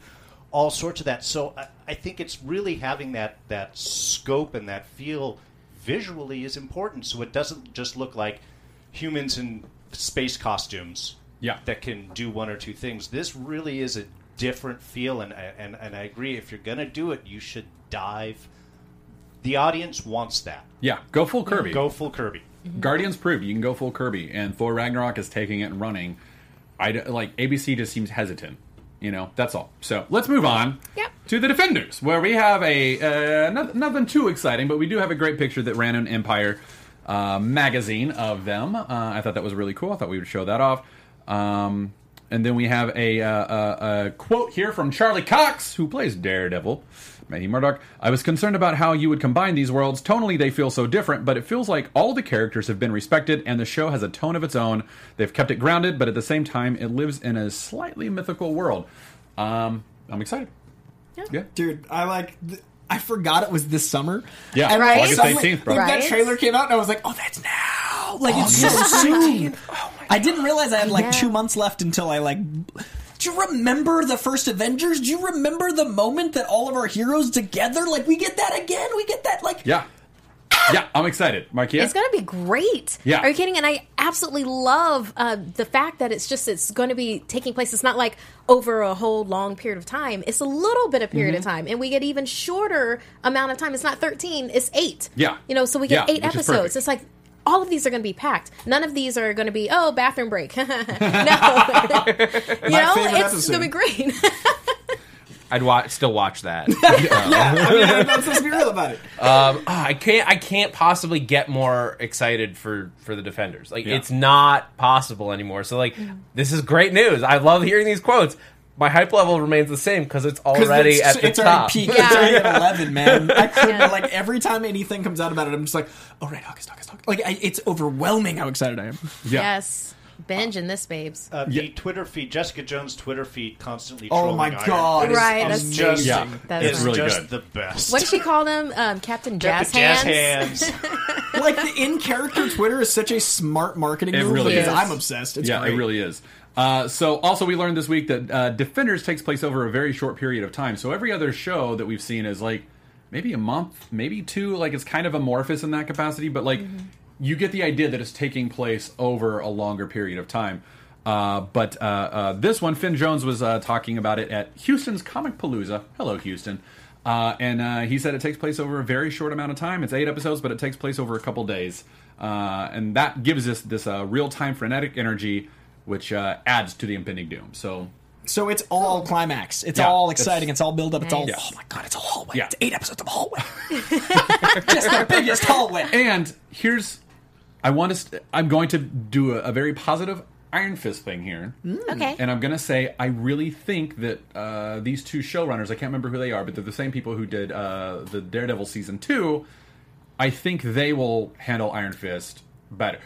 all sorts of that. So I, I think it's really having that that scope and that feel visually is important. So it doesn't just look like humans in space costumes Yeah. that can do one or two things. This really is a different feel, and and and I agree. If you're gonna do it, you should dive. The audience wants that. Yeah. Go full Kirby. Go full Kirby. Guardians proved you can go full Kirby, and Thor Ragnarok is taking it and running. I like ABC just seems hesitant. You know, that's all. So let's move on Yep. to the Defenders, where we have a uh, not, nothing too exciting, but we do have a great picture that ran in Empire uh, magazine of them. Uh, I thought that was really cool. I thought we would show that off. Um, and then we have a, uh, a, a quote here from Charlie Cox, who plays Daredevil. Matty Murdock. I was concerned about how you would combine these worlds. Tonally, they feel so different, but it feels like all the characters have been respected, and the show has a tone of its own. They've kept it grounded, but at the same time, it lives in a slightly mythical world. Um, I'm excited. Yeah. Dude, I like. Th- I forgot it was this summer. Yeah, And Right? August 18th, bro. Like that trailer came out, and I was like, "Oh, that's now!" Like it's so soon. oh I didn't realize I had like Yeah. two months left until I like. Do you remember the first Avengers? Do you remember the moment that all of our heroes together? Like we get that again. We get that like. Yeah. Yeah, I'm excited. Markeia? It's going to be great. Yeah. Are you kidding? And I absolutely love uh, the fact that it's just it's going to be taking place. It's not like over a whole long period of time. It's a little bit of period Mm-hmm. of time, and we get even shorter amount of time. It's not thirteen. It's eight. Yeah. You know, so we get Yeah, eight episodes. It's like. All of these are going to be packed. None of these are going to be oh bathroom break. no, you know it's going to be great. I'd wa- still watch that. yeah, I mean, I'm not supposed to be real about it. Um, ah, I can't. I can't possibly get more excited for for the defenders. Like Yeah. it's not possible anymore. So like this is great news. I love hearing these quotes. My hype level remains the same because it's already it's, at the it's top. already peaked. It's Yeah. already at eleven, man. I couldn't Yeah. like every time anything comes out about it, I'm just like, oh right, August, August, August. Like I, it's overwhelming how excited I am. Yeah. Yes, binge in this, babes. Uh, Yeah. The Twitter feed, Jessica Jones' Twitter feed, constantly. Oh my God, Fist Right, that's just, Yeah. That's is right. really just good. the best. What did she call them? Um, Captain Jazz Captain Jazz Hands. hands. like the in character Twitter is such a smart marketing It move really because is. I'm obsessed. It's yeah, great. it really is. Uh, so, also, we learned this week that uh, Defenders takes place over a very short period of time. So, every other show that we've seen is like maybe a month, maybe two. Like, it's kind of amorphous in that capacity, but like you get the idea that it's taking place over a longer period of time. Uh, but uh, uh, this one, Finn Jones was uh, talking about it at Houston's Comicpalooza. Hello, Houston. Uh, and uh, he said it takes place over a very short amount of time. It's eight episodes, but it takes place over a couple days. Uh, and that gives us this uh, real time frenetic energy, which uh, adds to the impending doom. So, So it's all climax. It's Yeah, all exciting. It's, all build up. It's all. Nice. Oh my god! It's a hallway. Yeah. It's eight episodes of hallway. Just the biggest hallway. and here's, I want to, st- I'm going to do a, a very positive Iron Fist thing here. Okay. And I'm going to say, I really think that uh, these two showrunners, I can't remember who they are, but they're the same people who did uh, the Daredevil season two. I think they will handle Iron Fist better.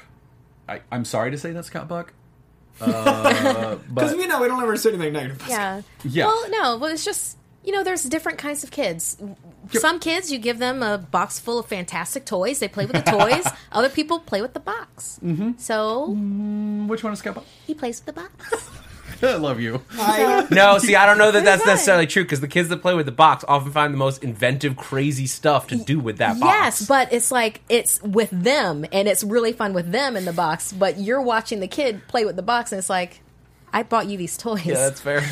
I, I'm sorry to say that, Scott Buck. Uh, Because but we know we don't ever say anything negative. Yeah. Yeah. Well, no. Well, it's just you know, there's different kinds of kids. Some kids, you give them a box full of fantastic toys. They play with the toys. Other people play with the box. Mm-hmm. So Which one is Scott? he plays with the box. I love you. No, see, I don't know that that's necessarily true because the kids that play with the box often find the most inventive, crazy stuff to do with that box. Yes, but it's like it's with them, and it's really fun with them in the box. But you're watching the kid play with the box, and it's like, I bought you these toys. yeah, that's fair.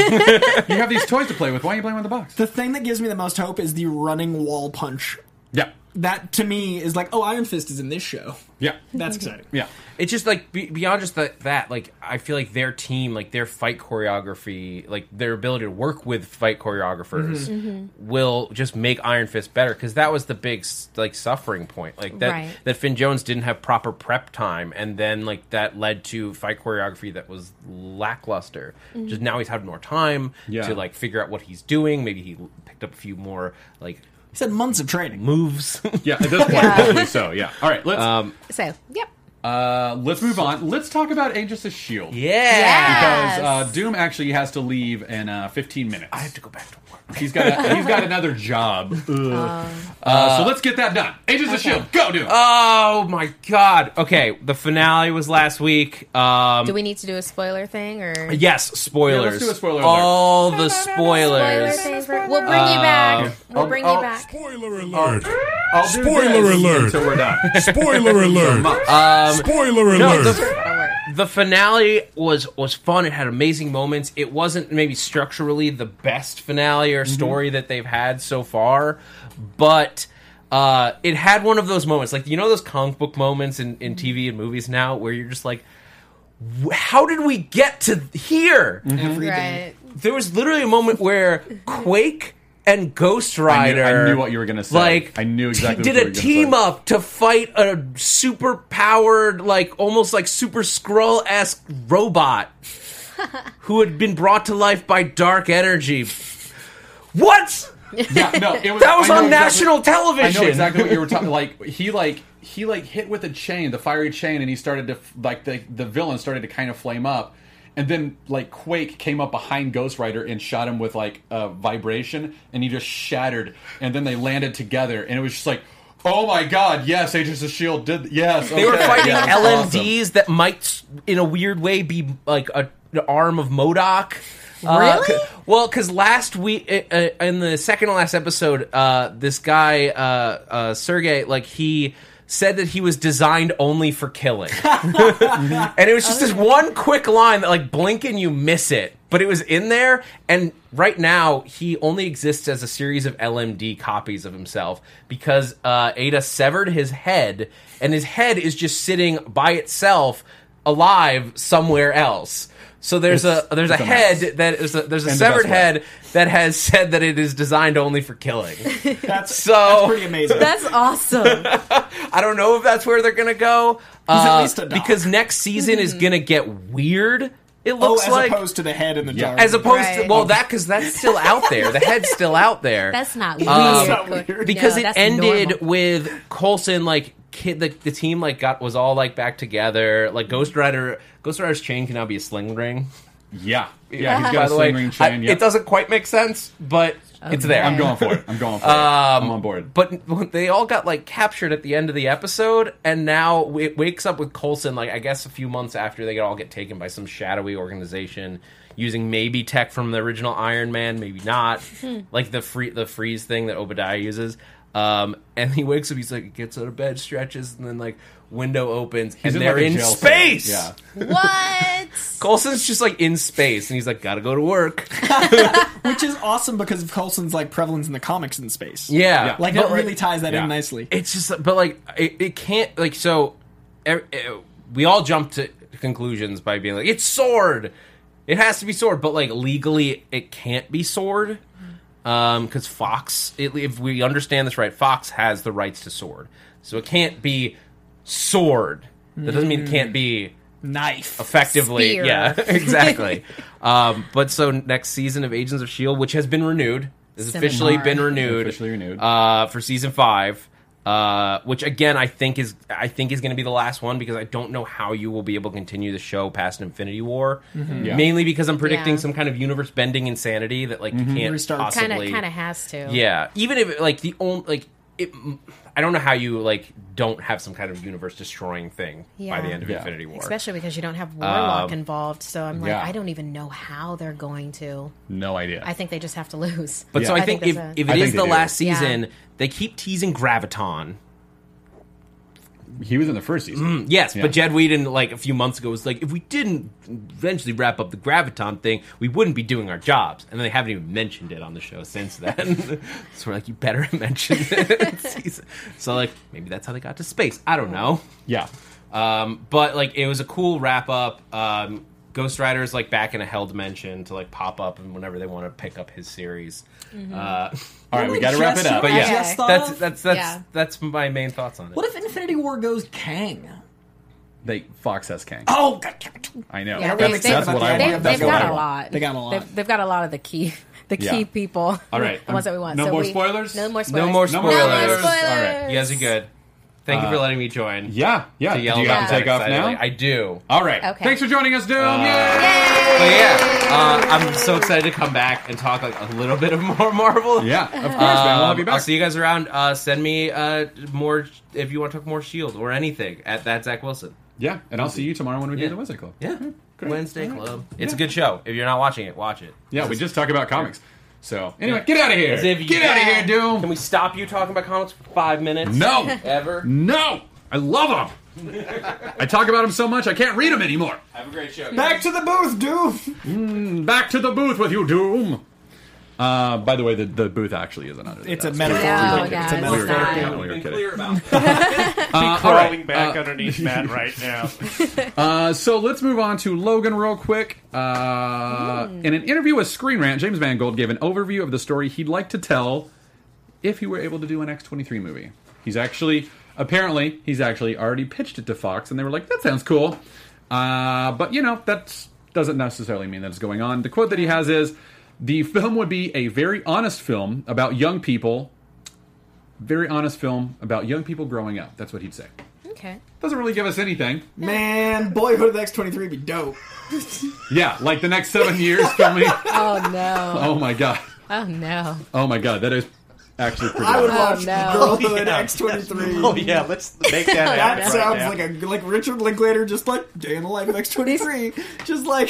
You have these toys to play with. Why are you playing with the box? The thing that gives me the most hope is the running wall punch. Yeah. That to me is like, oh, Iron Fist is in this show. Yeah. That's exciting. Yeah. it's just like be, beyond just that, that. Like I feel like their team, like their fight choreography, like their ability to work with fight choreographers, mm-hmm. Mm-hmm. will just make Iron Fist better because that was the big like suffering point. Like that Right. that Finn Jones didn't have proper prep time, and then like that led to fight choreography that was lackluster. Mm-hmm. Just now he's had more time Yeah. to like figure out what he's doing. Maybe he picked up a few more like He said months of training. moves. Yeah. At this point, probably so. Yeah. All right. Let's um, So, yep. Uh, let's move on. Let's talk about Agents of Shield. yeah. Because uh, Doom actually has to leave in uh, 15 minutes. I have to go back to work. He's got a, he's got another job. Ugh. Uh, so let's get that done. Agents of Shield, go Doom. Oh my god. Okay, the finale was last week. Um Do we need to do a spoiler thing or yes, spoilers. Yeah, let's do a spoiler alert. All the spoilers. thing? For, we'll bring you back. We'll I'll- bring I'll- you back. Spoiler alert! I'll Spoiler alert. Until we're done. Spoiler alert! Um Spoiler no, alert! the, the finale was was fun. It had amazing moments. It wasn't maybe structurally the best finale or story that they've had so far, but uh, it had one of those moments, like you know those comic book moments in, in TV and movies now, where you're just like, "Wh- how did we get to here? Every day. Right. There was literally a moment where Quake and Ghost Rider. I knew what you were gonna say. Like I knew exactly t- what did you a were team say. up to fight a super powered, like almost like Super Skrull esque robot who had been brought to life by dark energy. What? Yeah, no, it was, That was I know on exactly- national television. I know exactly what you were talking. Like he like he like hit with a chain, the fiery chain, and he started to like the the villain started to kind of flame up, and then like Quake came up behind Ghost Rider and shot him with like a vibration, and he just shattered, and then they landed together, and it was just like. Oh my God! Yes, Agents of Shield did. Yes, They were fighting yeah, that's awesome. LMDs that might, in a weird way, be like a, an arm of MODOK. Uh, Really? c- well, because last week uh, uh, in the second to last episode, uh, this guy uh, uh, Sergey, like he said that he was designed only for killing, and it was just this one quick line that, like, blink and you miss it. But it was in there, and right now he only exists as a series of LMD copies of himself because uh, Ada severed his head, and his head is just sitting by itself, alive somewhere else. So there's It's- a there's a a head mess. that is a, there's a In severed best way. head that has said that it is designed only for killing. That's, So- that's pretty amazing. That's awesome. I don't know if that's where they're gonna go. at uh, least a dog. because next season is gonna get weird. It oh, looks as like opposed to the head in the Yeah. jar. as opposed to well that because that's still out there. The head's still out there. That's not weird. Um, not weird. because No, it ended normal. with Coulson like kid the, the team like got was all like back together. Like Ghost Rider, Ghost Rider's chain can now be a sling ring. Yeah, yeah. he's got a the way, sling ring I- chain. yeah. it doesn't quite make sense, but it's there. I'm going for it. I'm going for it. Um, I'm on board. But they all got like captured at the end of the episode, and now it wakes up with Coulson. Like I guess a few months after they all get taken by some shadowy organization using maybe tech from the original Iron Man, maybe not, hmm. like the free the freeze thing that Obadiah uses. Um, and he wakes up. He's like, gets out of bed, stretches, and then like window opens, He's and like, they're a in jail cell. space. Yeah. what? Coulson's just like in space, and he's like, gotta go to work. which is awesome because of Coulson's like prevalence in the comics in space. Yeah, Yeah. like But it really ties that Yeah. in nicely. it's just but like it, it can't like so er, er, we all jump to conclusions by being like it's sword it has to be sword but like legally it can't be sword um because fox it, if we understand this right fox has the rights to sword so it can't be sword that doesn't mean it can't be Knife. effectively Spear. yeah exactly um but so next season of agents of shield which has been renewed has officially been renewed Officially renewed. uh for season five Uh, which again, I think is I think is going to be the last one because I don't know how you will be able to continue the show past Infinity War. Yeah. Mainly because I'm predicting Yeah. some kind of universe bending insanity that like you can't Restart. possibly. Kind of has to. Yeah, even if like the only like it, I don't know how you like don't have some kind of universe destroying thing by the end of Yeah. Infinity War. Especially because you don't have Warlock Um, involved. So I'm like, yeah. I don't even know how they're going to. No idea. I think they just have to lose. But so I I think, think if, that's if I it think is they the do. last Yeah. season, they keep teasing Graviton. He was in the first season. Yes, Yeah. but Jed Whedon, like a few months ago, was like, if we didn't eventually wrap up the Graviton thing, we wouldn't be doing our jobs. And they haven't even mentioned it on the show since then. so we're like, you better mention it. so, like, maybe that's how they got to space. I don't know. Yeah. Um, but like it was a cool wrap up. Um, Ghost Rider is like back in a hell dimension to like pop up and whenever they want to pick up his series. Uh, All right, we got to wrap it up. but yeah, just that's that's that's Yeah. that's my main thoughts on it. What if Infinity War goes Kang? They Fox has Kang. Oh, God. I know. Yeah, that's they- that's they- what I They've, want. they've That's got I a want. lot. They got a lot. They've, they've got a lot of the key, the Yeah. key people. All right. the ones that we want. No So more we- spoilers? No more spoilers. no more spoilers. more No more spoilers. spoilers. All right. You guys are good. Thank you for letting me join. Yeah, yeah. To Do you about have to that take off excitedly. now? I do. All right. Okay. Thanks for joining us, Doom. Yay! But yeah, uh, I'm so excited to come back and talk like a little bit of more Marvel. Yeah, of course, man. We'll have you Um, back. I'll see you guys around. Uh, send me uh, more if you want to talk more Shield or anything at that Zack Wilson. Yeah, and I'll see you tomorrow when we do Yeah. the Wednesday Club. Yeah, great. Wednesday Club. It's a good show. If you're not watching it, watch it. Yeah, we just talk about comics. So anyway, get out of here. As if you- Get out of here, Doom. Can we stop you talking about comics for five minutes? No. ever. No, I love them. I talk about them so much I can't read them anymore. Have a great show. Back to the booth, Doom. Mm, back to the booth with you, Doom. Uh, by the way, the, the booth actually isn't under. the It's a desk. metaphor. No, It's guys, a it's metaphor. not. Yeah, we were Been kidding. clear about. Uh, all Crawling right, back uh, underneath Matt right now. Uh, so let's move on to Logan real quick. Uh, In an interview with Screen Rant, James Mangold gave an overview of the story he'd like to tell if he were able to do an X23 movie. He's actually, apparently, he's actually already pitched it to Fox, and they were like, that sounds cool. Uh, but, you know, that doesn't necessarily mean that it's going on. The quote that he has is The film would be a very honest film about young people. Very honest film about young people growing up. That's what he'd say. Okay. Doesn't really give us anything. Man, Boyhood of the X23 would be dope. Yeah, like the next seven years filming. Oh no. Oh my god. Oh no. Oh my god. That is actually pretty. I would good. Oh, watch no. Girlhood Yeah. X23. Oh yeah, let's make that That happen right sounds now. like a like Richard Linklater, just like day in the life of X23, just like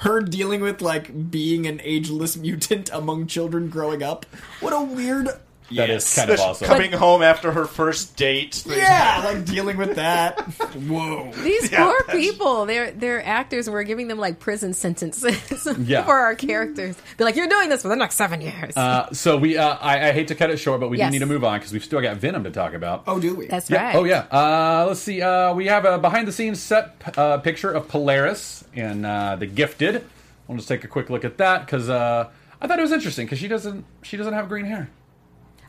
her dealing with like being an ageless mutant among children growing up. What a weird, That is kind of awesome. Coming home after her first date. yeah, like dealing with that. Whoa. These Yeah, poor that's- people. They're they're actors, we're giving them like prison sentences Yeah. for our characters. Be like, you're doing this for the next seven years. Uh, so we, uh, I, I hate to cut it short, but we Yes. do need to move on because we've still got Venom to talk about. Oh, do we? That's Yeah. right. Oh yeah. Uh, let's see. Uh, we have a behind-the-scenes set uh, picture of Polaris in uh, The Gifted. We'll just take a quick look at that because uh, I thought it was interesting because she doesn't she doesn't have green hair.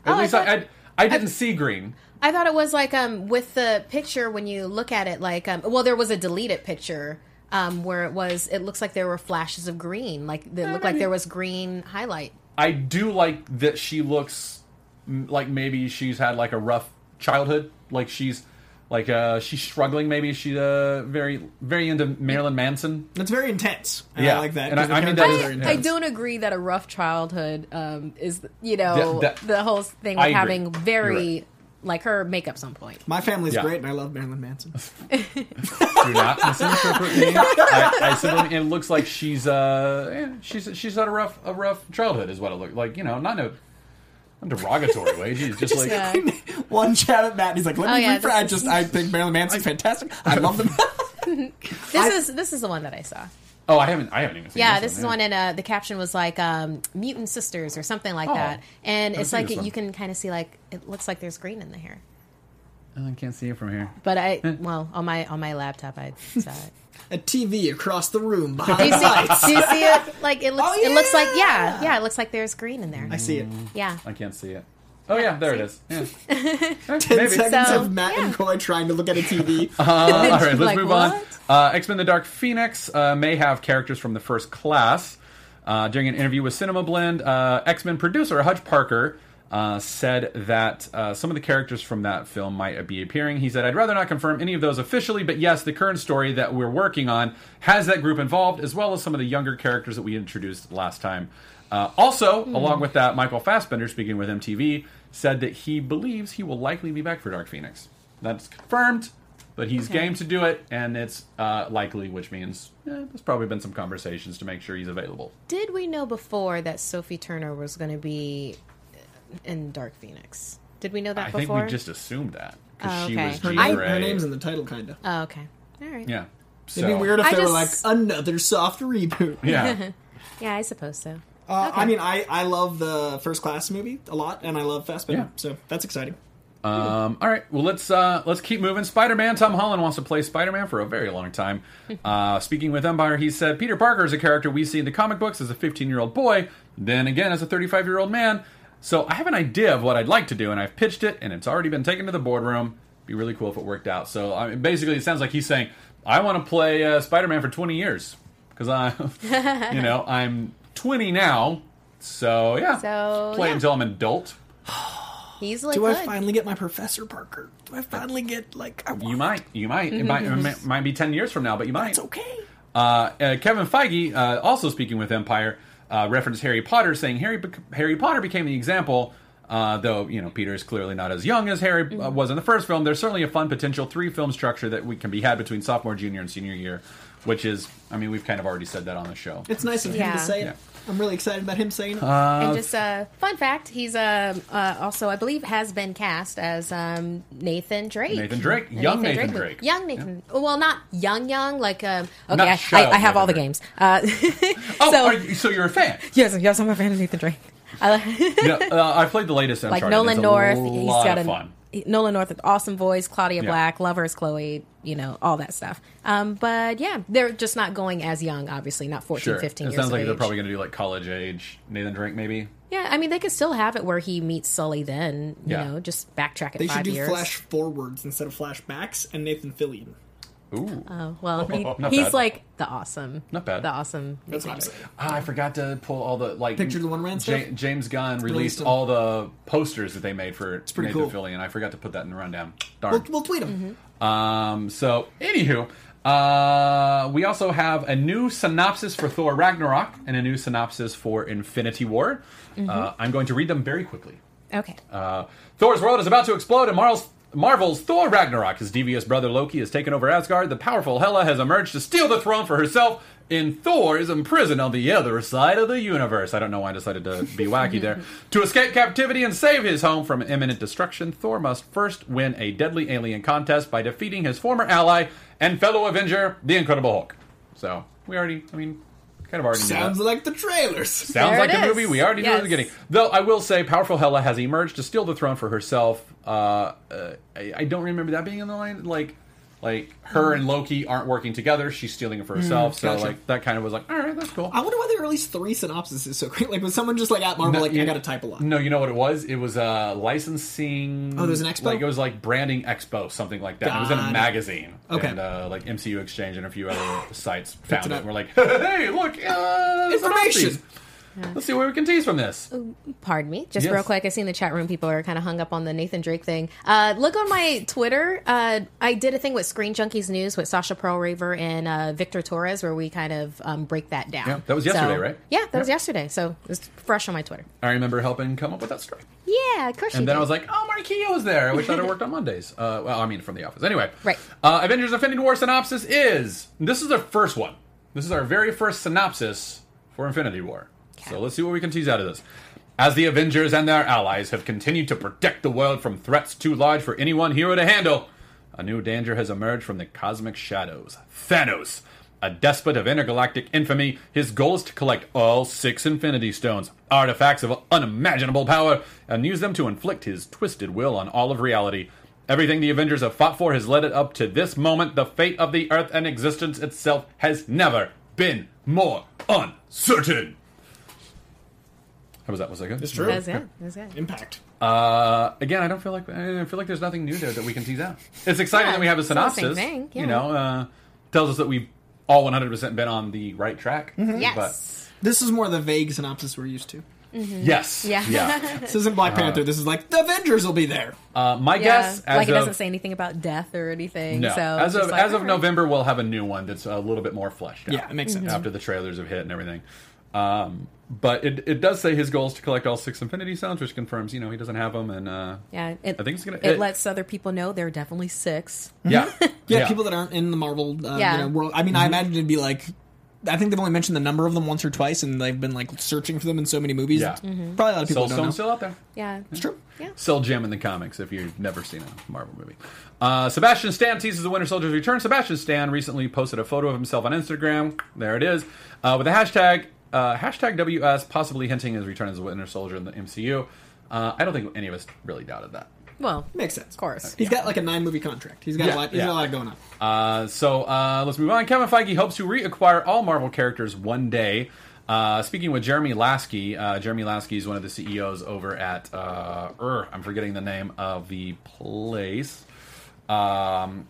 At Oh, I least I, thought- I, I didn't see green. I thought it was like um with the picture when you look at it like um well there was a deleted picture um where it was it looks like there were flashes of green like it looked like there was green highlight. I do like that she looks like maybe she's had like a rough childhood. Like she's like uh she's struggling. Maybe she's uh very very into Marilyn Manson. That's very intense. And Yeah. I like that. And I- I mean, characters that are is- I, I don't agree that a rough childhood um is you know That- that- the whole thing with having very like her makeup some point. My family's Yeah. great, and I love Marilyn Manson. Do not misinterpret me. I, I simply, it looks like she's uh yeah, she's she's had a rough a rough childhood is what it looked like. You know, not in a, not derogatory way. She's just like Yeah. One chat at Matt, and he's like, "Let Oh, me yeah, rephrase. I this is- just I think Marilyn Manson's fantastic. I love them." This is this is the one that I saw. oh I haven't I haven't even seen Yeah, this, this is one, and uh, the caption was like um, "mutant sisters" or something like Oh. that, and Haven't it's like you can kind of see like it looks like there's green in the hair. Oh, I can't see it from here. But I well on my on my laptop I saw it. A TV across the room Do behind you the see? lights. do you see it? Like it looks. Oh, It looks like yeah. yeah, yeah. It looks like there's green in there. I see it. Yeah. I can't see it. Oh yeah, there it is. Yeah. Ten maybe. seconds So, of Matt yeah. and Coy trying to look at a TV. Uh, all right, let's Like, move on. Uh, X Men: The Dark Phoenix uh, may have characters from the first class. Uh, during an interview with Cinema Blend, uh, X Men producer Hutch Parker uh, said that uh, some of the characters from that film might be appearing. He said, I'd rather not confirm any of those officially, but yes, the current story that we're working on has that group involved, as well as some of the younger characters that we introduced last time. Uh, also, along with that, Michael Fassbender, speaking with MTV, said that he believes he will likely be back for Dark Phoenix. That's confirmed, but he's game to do it, and it's uh, likely, which means eh, there's probably been some conversations to make sure he's available. Did we know before that Sophie Turner was going to be in Dark Phoenix? Did we know that I think we just assumed that because Oh, she was Her, Jean name, Grey. her name's in the title, kind of. Oh, okay. All right. yeah. It'd be weird if I they were like another soft reboot. Yeah. Yeah, I suppose so. Uh, Okay. I mean, I, I love the First Class movie a lot, and I love Fassbender, Yeah. so that's exciting. Um, all right. Well, let's uh, let's keep moving. Spider-Man. Tom Holland wants to play Spider-Man for a very long time. Uh, speaking with Empire, he said Peter Parker is a character we see in the comic books as a 15-year-old boy, then again as a 35-year-old man. So I have an idea of what I'd like to do, and I've pitched it, and it's already been taken to the boardroom. Be really cool if it worked out. So I mean, basically, it sounds like he's saying I want to play uh, Spider-Man for 20 years because I, you know, I'm 20 now. So yeah, So, play yeah. until I'm an adult. He's like, Do I finally get my Professor Parker? Do I finally get, like, I want You might, you might. It might, it might, might be 10 years from now, but you might. It's okay. Uh, uh, Kevin Feige, uh, also speaking with Empire, uh, referenced Harry Potter, saying Harry Harry Potter became the example. Uh, though you know Peter is clearly not as young as Harry uh, was in the first film, there's certainly a fun potential three film structure that we can be had between sophomore, junior, and senior year, which is, I mean, we've kind of already said that on the show. It's nice of him Yeah. to say it. Yeah. I'm really excited about him saying it. and just a fun fact: he's uh, uh, also, I believe, has been cast as um, Nathan Drake. Nathan Drake. A Young Nathan Drake. Young Nathan. Well, not young, young. Like, um, okay, Not I, I, child I have all the Nathan games. Uh, Oh, so are you- so you're a fan? yes, yes, I'm a fan of Nathan Drake. I like- no, uh, I played the latest like Nolan It's a North. lot He's got of a fun. Nolan North with awesome voice. Claudia Yeah. Black, lovers Chloe. You know all that stuff. Um, but yeah, they're just not going as young. Obviously, not 14, Sure. 15 it years sounds of like they're probably going to do like college age Nathan Drake, maybe. Yeah, I mean they could still have it where he meets Sully. Then you Yeah. know, just backtrack it they should do years. flash forwards instead of flashbacks, and Nathan Fillion. Ooh. Oh well, he, Not he's bad. like the awesome, Not bad. the awesome. That's what I'm saying. Ah, I forgot to pull all the like Picture the One Man Ja- stuff? James Gunn released Released all the posters that they made for it's pretty Nathan cool. Fillion. I forgot to put that in the rundown. Darn. We'll, we'll tweet him. Um, so, anywho, uh, we also have a new synopsis for Thor Ragnarok and a new synopsis for Infinity War. Uh, I'm going to read them very quickly. Okay. Uh, Thor's world is about to explode, and Marvel's, Marvel's Thor Ragnarok. His devious brother Loki has taken over Asgard. The powerful Hela has emerged to steal the throne for herself. And Thor is imprisoned on the other side of the universe. I don't know why I decided to be wacky there. To escape captivity and save his home from imminent destruction, Thor must first win a deadly alien contest by defeating his former ally and fellow Avenger, the Incredible Hulk. So, we already, I mean, kind of already. Sounds like the trailers. Sounds There like it a is. movie we already knew at the beginning. Though I will say, powerful Hela has emerged to steal the throne for herself. Uh, uh, I, I don't remember that being in the line. Like, like her and Loki aren't working together. She's stealing it for herself. so gotcha. like that kind of was like, all right, that's cool. I wonder why they released three synopses so quick. Like, was someone just like at Marvel, No, like, you- I gotta type a lot? No, you know what it was? It was uh, licensing. Oh, there's an expo? Like it was like branding expo, something like that. it was in a magazine. Okay. And uh, like MCU Exchange and a few other sites found it it. and We're like, hey, look, uh, Information. synopses. Let's see what we can tease from this. Pardon me, just Yes. real quick. I see in the chat room people are kind of hung up on the Nathan Drake thing. Uh, look on my Twitter. Uh, I did a thing with Screen Junkies News with Sasha Perl-Raver and uh, Victor Torres where we kind of um, break that down. Yeah, that was yesterday, right? Yeah, that was yesterday. So it's fresh on my Twitter. I remember helping come up with that story. Yeah, of course. you And then did. I was like, oh, Marty Keogh's there. I wish I'd have worked on Mondays. Uh, well, I mean, from The Office. Anyway. Right. Uh, Avengers Infinity War synopsis is this is our first one. This is our very first synopsis for Infinity War. So let's see what we can tease out of this. As the Avengers and their allies have continued to protect the world from threats too large for any one hero to handle, a new danger has emerged from the cosmic shadows. Thanos. A despot of intergalactic infamy, his goal is to collect all six Infinity Stones, artifacts of unimaginable power, and use them to inflict his twisted will on all of reality. Everything the Avengers have fought for has led it up to this moment. The fate of the Earth and existence itself has never been more uncertain. How was that? Was that good? It's true. That's it. That's it. Impact. Uh, again, I don't feel like I feel like there's nothing new there that we can tease out. It's exciting Yeah, that we have a it's all the same synopsis. thing, yeah. You know, uh, tells us that we've all 100 percent been on the right track. Yes. But This is more the vague synopsis we're used to. Yes. Yeah. Yeah. This isn't Black Panther. This is like the Avengers will be there. Uh, my Yeah, guess, as like it of, doesn't say anything about death or anything. no, so as it's of like, as of all right. November, we'll have a new one that's a little bit more fleshed out. Yeah, it makes sense. after the trailers have hit and everything. Um, but it, it does say his goal is to collect all six Infinity Stones, which confirms you know he doesn't have them, and uh, Yeah, it, I think it's gonna- It, it- lets other people know there are definitely six. yeah, Yeah, people that aren't in the Marvel uh, Yeah. you know, world. I mean, Mm-hmm. I imagine it'd be like. I think they've only mentioned the number of them once or twice, and they've been like searching for them in so many movies. Yeah. Mm-hmm. Probably a lot of people Soul don't know. Still out there. Yeah, It's true. Yeah. Still gem in the comics if you've never seen a Marvel movie. Uh, Sebastian Stan teases the Winter Soldier's return. Sebastian Stan recently posted a photo of himself on Instagram. There it is, uh, with the hashtag uh, hashtag WS, possibly hinting his return as the Winter Soldier in the MCU. Uh, I don't think any of us really doubted that. Well, Makes sense. of course. He's got like a nine movie contract. He's got Yeah, a lot. He's yeah. got a lot going on. Uh, so uh, let's move on. Kevin Feige hopes to reacquire all Marvel characters one day. Uh, speaking with Jeremy Lasky, uh, Jeremy Lasky is one of the CEOs over at uh, er, I'm forgetting the name of the place. Um,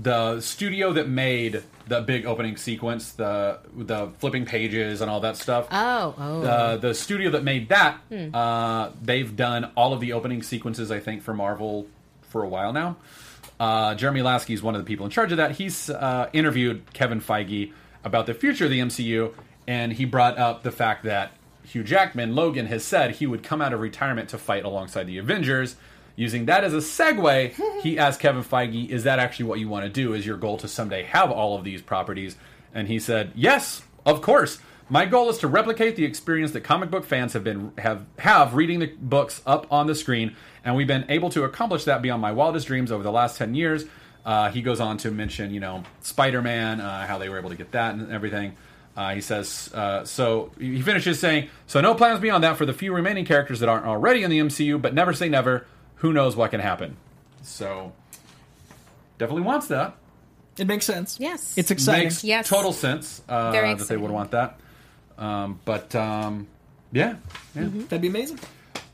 the studio that made the big opening sequence, the the flipping pages and all that stuff. Oh, oh. Uh, the studio that made that, uh, they've done all of the opening sequences, I think, for Marvel for a while now. Uh, Jeremy Lasky is one of the people in charge of that. He's uh, interviewed Kevin Feige about the future of the MCU, and he brought up the fact that Hugh Jackman, Logan, has said he would come out of retirement to fight alongside the Avengers. Using that as a segue, he asked Kevin Feige, "Is that actually what you want to do? Is your goal to someday have all of these properties?" And he said, "Yes, of course. My goal is to replicate the experience that comic book fans have been have have reading the books up on the screen, and we've been able to accomplish that beyond my wildest dreams over the last ten years." Uh, he goes on to mention, you know, Spider-Man, uh, how they were able to get that and everything. Uh, he says, uh, so he finishes saying, so no plans beyond that for the few remaining characters that aren't already in the MCU, but never say never. Who knows what can happen? So, definitely wants that. It makes sense. Yes. It's exciting. Makes Yes. total sense uh, Very that they would want that. Um, but um, yeah, yeah. Mm-hmm. That'd be amazing.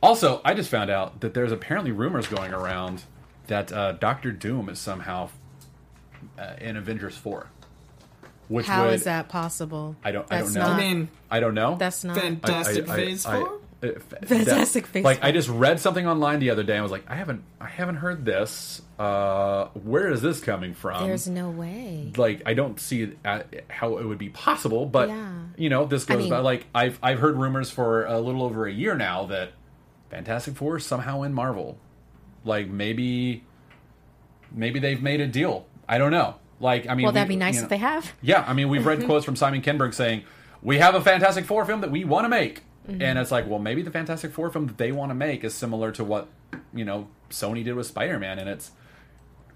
Also, I just found out that there's apparently rumors going around that uh, Doctor Doom is somehow uh, in Avengers Four. Which How would, is that possible? I don't. I don't know. not- I mean, I don't know. That's not. Fantastic I- I- Phase I- Four. I- fa- Fantastic that- Like I just read something online the other day. and I was like, I haven't, I haven't heard this. Uh, where is this coming from? There's no way. like I don't see uh, how it would be possible, but Yeah. you know, this I goes mean- by like I've I've heard rumors for a little over a year now that Fantastic Four is somehow in Marvel. Like maybe, maybe they've made a deal. I don't know. Like I mean, Well, that'd we- be nice you if they have. yeah, I mean, we've read quotes from Simon Kinberg saying, "We have a Fantastic Four film that we want to make," Mm-hmm. and it's like, well, maybe the Fantastic Four film that they want to make is similar to what you know Sony did with Spider Man, and it's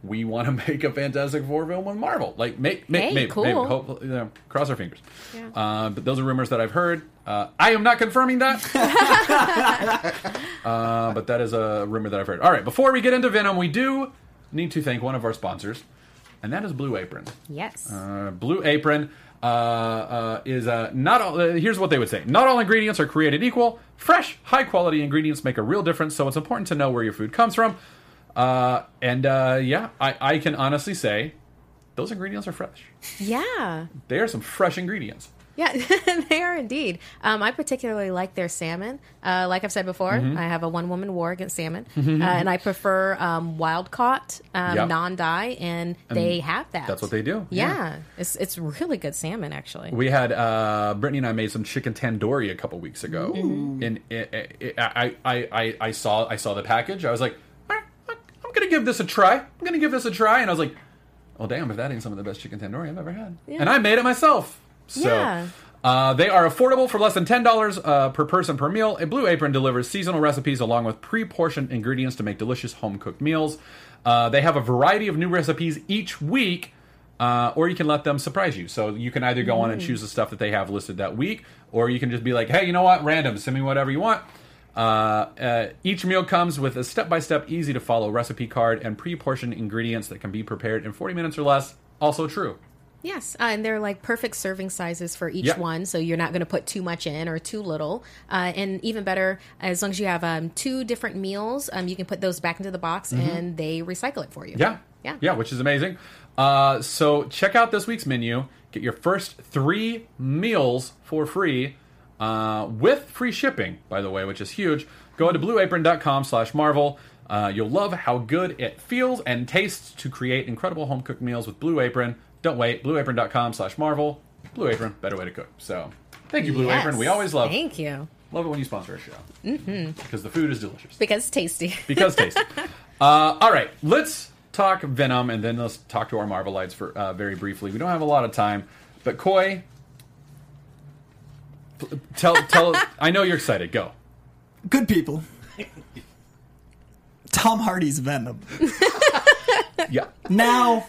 we want to make a Fantastic Four film with Marvel. Like, make, make, Hey, maybe, cool. maybe, hopefully, you know, cross our fingers. Yeah. Uh, but those are rumors that I've heard. Uh, I am not confirming that, uh, but that is a rumor that I've heard. All right, before we get into Venom, we do need to thank one of our sponsors, and that is Blue Apron. Yes. Uh, Blue Apron uh, uh, is uh, not all. Uh, here's what they would say: Not all ingredients are created equal. Fresh, high quality ingredients make a real difference. So it's important to know where your food comes from. Uh, and uh, yeah, I, I can honestly say those ingredients are fresh. yeah. They are some fresh ingredients. Yeah, they are indeed. Um, I particularly like their salmon. Uh, like I've said before, Mm-hmm. I have a one woman war against salmon, uh, and I prefer um, wild caught, um, Yep. non dye, and they have that. That's what they do. Yeah, it's it's really good salmon actually. We had uh, Brittany and I made some chicken tandoori a couple weeks ago, and it, it, it, I, I, I, I saw I saw the package. I was like, "All right, I'm gonna give this a try. I'm gonna give this a try, and I was like, oh damn, if that ain't some of the best chicken tandoori I've ever had, and I made it myself. So. Yeah. Uh, they are affordable for less than ten dollars uh, per person per meal. A Blue Apron delivers seasonal recipes along with pre-portioned ingredients to make delicious home-cooked meals. Uh, they have a variety of new recipes each week, uh, or you can let them surprise you. So you can either go on and choose the stuff that they have listed that week, or you can just be like, "Hey, you know what? Random, send me whatever you want." Uh, uh, each meal comes with a step-by-step, easy-to-follow recipe card and pre-portioned ingredients that can be prepared in 40 minutes or less. Also true. Yes, uh, and they're like perfect serving sizes for each Yep. one, so you're not going to put too much in or too little. Uh, and even better, as long as you have um, two different meals, um, you can put those back into the box and they recycle it for you. Mm-hmm. Yeah. Yeah. Yeah, which is amazing. Uh, so check out this week's menu. Get your first three meals for free uh, with free shipping, by the way, which is huge. Go to blueapron.com slash Marvel. Uh, you'll love how good it feels and tastes to create incredible home cooked meals with Blue Apron. Don't wait, blueapron.com slash Marvel. Blue Apron, better way to cook. So, thank you, Blue Yes. Apron. We always love Thank you. love it when you sponsor our show mm-hmm. because the food is delicious Because tasty. because tasty. uh, all right, let's talk Venom and then let's talk to our Marvelites for uh, very briefly. We don't have a lot of time, but Coy, tell tell. I know you're excited. Go. Good people. Tom Hardy's Venom. Yeah. Now,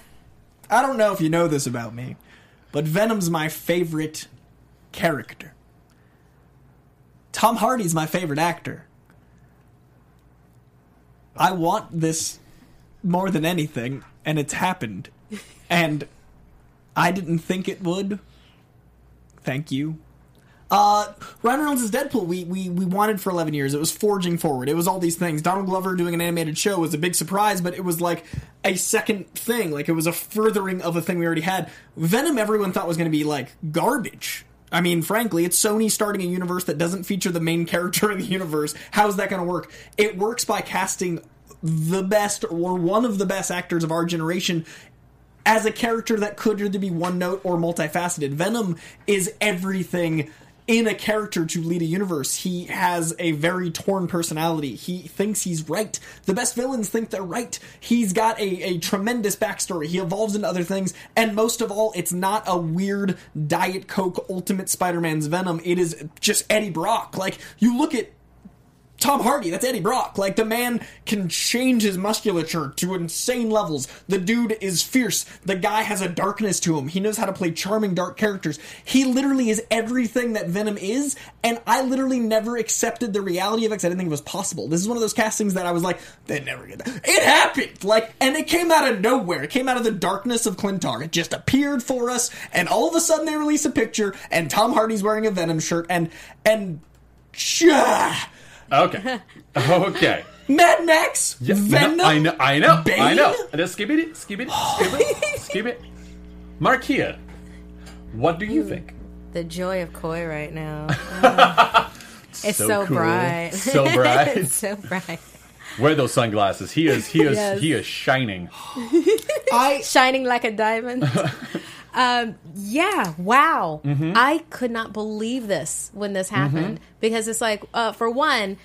I don't know if you know this about me, but Venom's my favorite character. Tom Hardy's my favorite actor. I want this more than anything, and it's happened. And I didn't think it would. Thank you. Uh, Ryan Reynolds is Deadpool. We, we we wanted for eleven years. It was forging forward. It was all these things. Donald Glover doing an animated show was a big surprise, but it was like a second thing. Like it was a furthering of a thing we already had. Venom, everyone thought was going to be like garbage. I mean, frankly, it's Sony starting a universe that doesn't feature the main character in the universe. How is that going to work? It works by casting the best or one of the best actors of our generation as a character that could either be one note or multifaceted. Venom is everything in a character to lead a universe. He has a very torn personality. He thinks he's right. The best villains think they're right. He's got a, a tremendous backstory. He evolves into other things. And most of all, it's not a weird Diet Coke Ultimate Spider Man's Venom. It is just Eddie Brock. Like, you look at Tom Hardy, that's Eddie Brock. Like the man can change his musculature to insane levels. The dude is fierce. The guy has a darkness to him. He knows how to play charming dark characters. He literally is everything that Venom is, and I literally never accepted the reality of it I didn't think it was possible. This is one of those castings that I was like, they never get that. It happened! Like, and it came out of nowhere. It came out of the darkness of Klyntar. It just appeared for us, and all of a sudden they release a picture, and Tom Hardy's wearing a Venom shirt, and, and, Shah! Okay. Okay. Mad Max, Yeah, Venom. I know. I know. I Bane? know. Just skip it. Skip it. Skip it. skip it. Markeia, what do you hmm. think? The joy of Coy right now. Oh. it's So so, cool. bright. So bright. it's so bright. Wear those sunglasses. He is. He is. Yes. He is shining. I Shining like a diamond. um, yeah, wow. Mm-hmm. I could not believe this when this happened because it's like, uh, for one,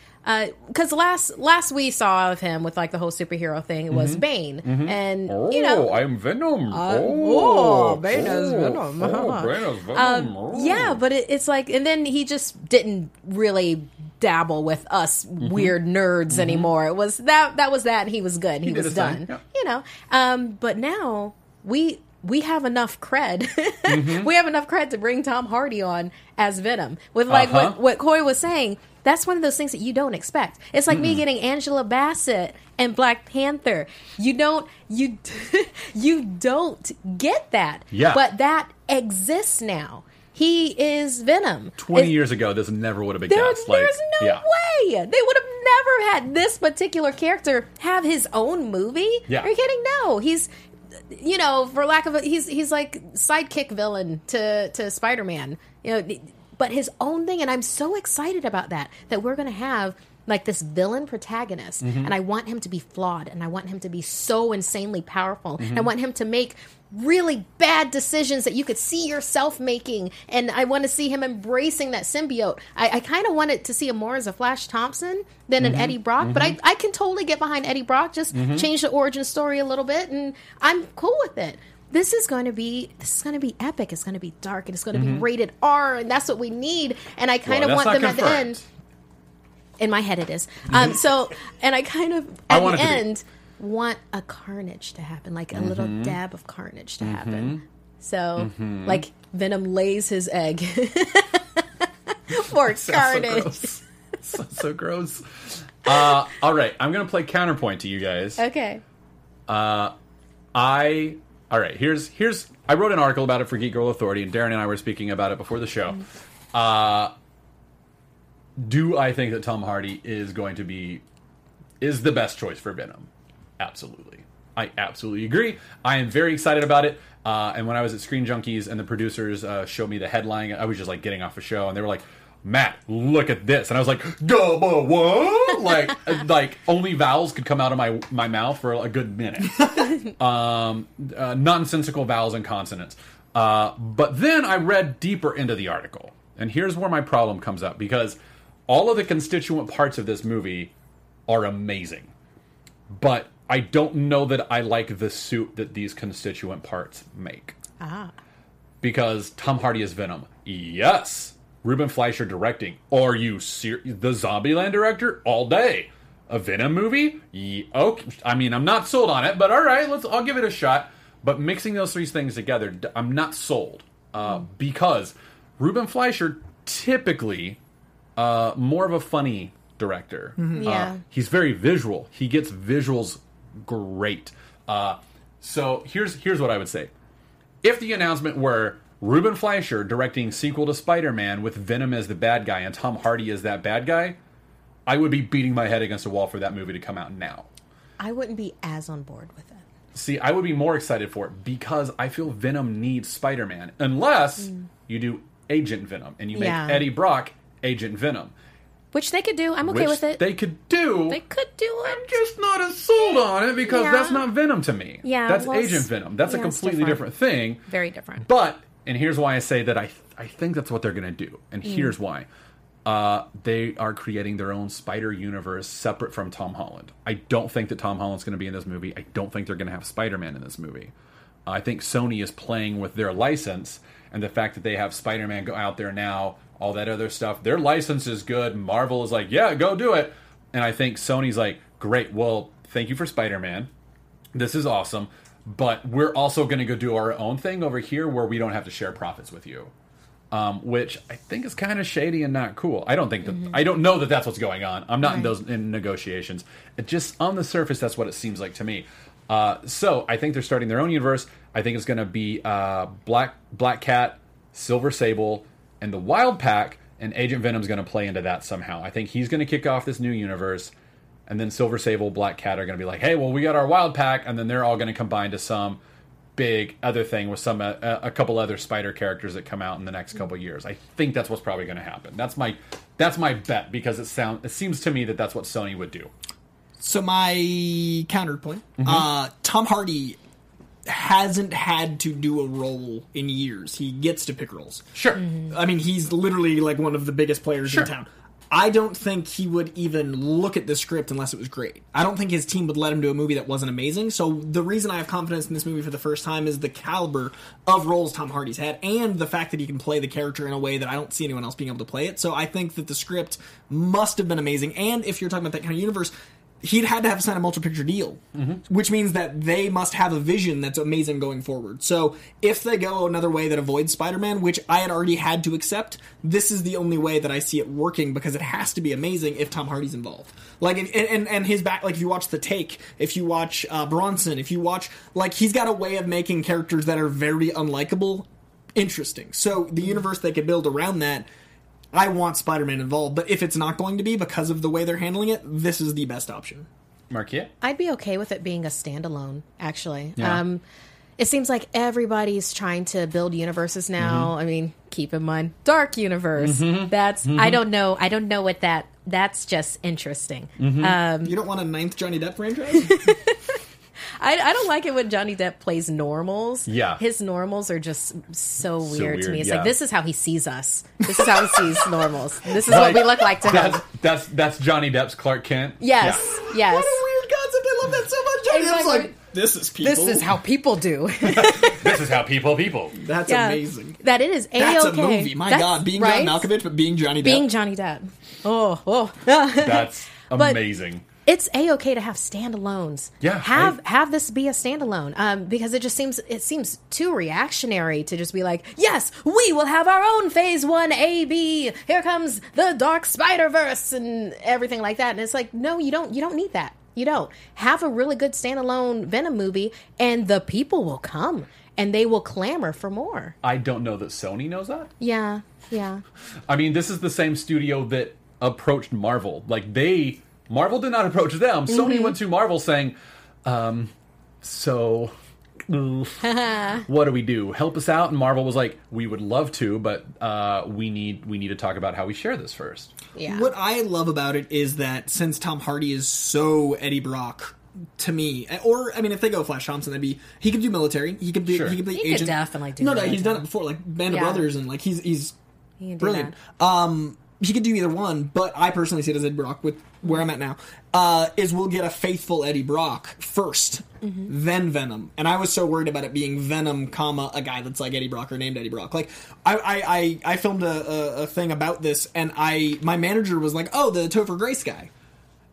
because last last we saw of him with like the whole superhero thing it was Bane, and Oh, you know, I'm Venom. oh, Bane is Venom. Oh, Bane is Venom. Oh. Yeah, but it, it's like, and then he just didn't really dabble with us Mm-hmm. weird nerds anymore. It was that that was that, and he was good. He, did was thing, done. yeah. You know, um, but now we we have enough cred. Mm-hmm. we have enough cred to bring Tom Hardy on as Venom with like Uh-huh. what what Coy was saying. That's one of those things that you don't expect. It's like me getting Angela Bassett and Black Panther. You don't you you don't get that. Yeah. But that exists now. He is Venom. Twenty It- years ago, this never would have been there- cast. Like, there's no yeah. way they would have never had this particular character have his own movie. Yeah. Are you kidding? No, he's you know, for lack of a, he's he's like sidekick villain to to Spider Man. You know, but his own thing, and I'm so excited about that. That we're gonna have like this villain protagonist, Mm-hmm. and I want him to be flawed, and I want him to be so insanely powerful. Mm-hmm. I want him to make really bad decisions that you could see yourself making, and I want to see him embracing that symbiote. I, I kind of wanted to see him more as a Flash Thompson than Mm-hmm. an Eddie Brock, but I, I can totally get behind Eddie Brock. Just change the origin story a little bit, and I'm cool with it. This is going to be this is going to be epic. It's going to be dark, and it's going to be rated R, and that's what we need. And I kind Mm-hmm. Well, of want them at the end in my head it is. Um, so, and I kind of at want the it to be. end want a carnage to happen, like a little Mm-hmm. dab of carnage to happen. So, like Venom lays his egg for So carnage. gross. so, so gross. Uh, all right, I'm gonna play counterpoint to you guys. okay. I all right. Here's here's I wrote an article about it for Geek Girl Authority, and Darren and I were speaking about it before the show. Uh, do I think that Tom Hardy is going to be is the best choice for Venom? Absolutely, I absolutely agree. I am very excited about it. Uh, and when I was at Screen Junkies and the producers uh, showed me the headline, I was just like getting off a show, and they were like, Matt, look at this, and I was like, "Double what?" like, like only vowels could come out of my my mouth for a good minute. um, uh, nonsensical vowels and consonants. Uh, but then I read deeper into the article, and here's where my problem comes up because all of the constituent parts of this movie are amazing, but I don't know that I like the suit that these constituent parts make Ah. because Tom Hardy is Venom. Yes. Ruben Fleischer directing. Are you ser- the Zombieland director? All day. A Venom movie? Ye- okay. I mean, I'm not sold on it, but all right, let's. I'll give it a shot. But mixing those three things together, I'm not sold uh, because Ruben Fleischer typically uh, more of a funny director. Yeah. Uh, he's very visual. He gets visuals great. Uh, so here's here's what I would say if the announcement were Ruben Fleischer directing sequel to Spider-Man with Venom as the bad guy and Tom Hardy as that bad guy, I would be beating my head against a wall for that movie to come out now. I wouldn't be as on board with it. See, I would be more excited for it because I feel Venom needs Spider-Man unless you do Agent Venom and you make Yeah. Eddie Brock Agent Venom. Which they could do. I'm okay which with it. They could do. They could do it. I'm just not as sold on it because Yeah. that's not Venom to me. Yeah, that's well, it's- Agent Venom. That's a yeah, it's completely different. different. thing. Very different. But and here's why I say that I I think that's what they're going to do. And Mm. here's why. Uh, they are creating their own Spider universe separate from Tom Holland. I don't think that Tom Holland's going to be in this movie. I don't think they're going to have Spider Man in this movie. I think Sony is playing with their license and the fact that they have Spider Man go out there now, all that other stuff. Their license is good. Marvel is like, yeah, go do it. And I think Sony's like, great. Well, thank you for Spider Man this is awesome. But we're also going to go do our own thing over here where we don't have to share profits with you. Um, which i think is kind of shady and not cool. I don't think that i don't know that that's what's going on. I'm not in those in negotiations. It just on the surface that's what it seems like to me. Uh, so i think they're starting their own universe. I think it's going to be uh, black black cat silver sable and the wild pack and agent venom's going to play into that somehow i think he's going to kick off this new universe and then Silver Sable, Black Cat are going to be like, "Hey, well, we got our Wild Pack," and then they're all going to combine to some big other thing with some uh, a couple other Spider characters that come out in the next couple years. I think that's what's probably going to happen. That's my that's my bet because it sound it seems to me that that's what Sony would do. So my counterpoint, Mm-hmm. uh, Tom Hardy hasn't had to do a role in years. He gets to pick roles. Sure, mm-hmm. I mean, he's literally like one of the biggest players Sure. in town. I don't think he would even look at the script unless it was great. I don't think his team would let him do a movie that wasn't amazing. So the reason I have confidence in this movie for the first time is the caliber of roles Tom Hardy's had and the fact that he can play the character in a way that I don't see anyone else being able to play it. So I think that the script must have been amazing. And if you're talking about that kind of universe, he'd had to have signed a multi-picture deal, which means that they must have a vision that's amazing going forward. So if they go another way that avoids Spider-Man, which I had already had to accept, this is the only way that I see it working because it has to be amazing if Tom Hardy's involved. Like and and, and his back, like if you watch The Take, if you watch uh, Bronson, if you watch like he's got a way of making characters that are very unlikable interesting. So the universe they could build around that. I want Spider-Man involved, but if it's not going to be because of the way they're handling it, this is the best option. Markeia. I'd be okay with it being a standalone, actually. Yeah. Um, it seems like everybody's trying to build universes now. I mean, keep in mind, Dark Universe. That's I don't know. I don't know what that. That's just interesting. Um, You don't want a ninth Johnny Depp franchise? I, I don't like it when Johnny Depp plays normals. Yeah. his normals are just so weird, to weird, me. It's yeah. like this is how he sees us. This is how he sees normals. This is what we look like to him. That's that's that's Johnny Depp's Clark Kent. Yes, yes. what a weird concept. I love that so much. Johnny Depp's Exactly. like, this is people. This is how people do. This is how people people. That's Yeah. amazing. That it is A-OK. That's a movie. My That's- God, being right? John Malkovich, but being Johnny Depp. being Johnny Depp. Oh, oh. That's But- amazing. It's a okay to have standalones. Yeah, have I- have this be a standalone. Um, because it just seems it seems too reactionary to just be like, yes, we will have our own Phase One A B. Here comes the Dark Spider Verse and everything like that. And it's like, no, you don't. You don't need that. You don't have a really good standalone Venom movie, and the people will come and they will clamor for more. I don't know that Sony knows that. Yeah, yeah. I mean, this is the same studio that approached Marvel. Like they, Marvel did not approach them. Sony went to Marvel saying, um, "So, what do we do? Help us out." And Marvel was like, "We would love to, but uh, we need we need to talk about how we share this first. Yeah. What I love about it is that since Tom Hardy is so Eddie Brock to me, or I mean, if they go Flash Thompson, that'd be he could do military, he could be Sure. he could be He could agent. definitely do No, no, he's done it before, like Band Yeah. of Brothers, and like he's he's You brilliant. that. Um, he could do either one, but I personally see it as Eddie Brock with where I'm at now. Uh, is we'll get a faithful Eddie Brock 1st then Venom, and I was so worried about it being Venom, comma a guy that's like Eddie Brock or named Eddie Brock. Like I I I, I filmed a, a, a thing about this, and I my manager was like, oh, the Topher Grace guy.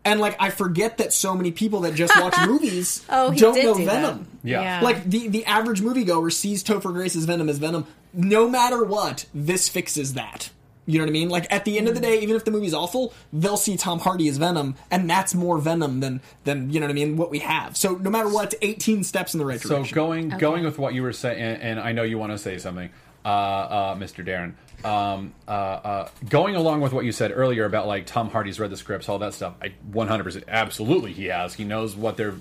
And like I forget that so many people that just watch movies Oh, don't know do. Venom. Yeah. Yeah. Like the the average moviegoer sees Topher Grace's Venom as Venom. No matter what, this fixes that. You know what I mean? Like at the end of the day, even if the movie's awful, they'll see Tom Hardy as Venom, and that's more Venom than than you know what I mean. What we have. So no matter what, it's 18 steps in the right direction. So direction. going going with what you were saying, and, and I know you want to say something, uh, uh, Mr. Darren. Um, uh, uh, going along with what you said earlier about like Tom Hardy's read the scripts, all that stuff. I 100% absolutely he has. He knows what their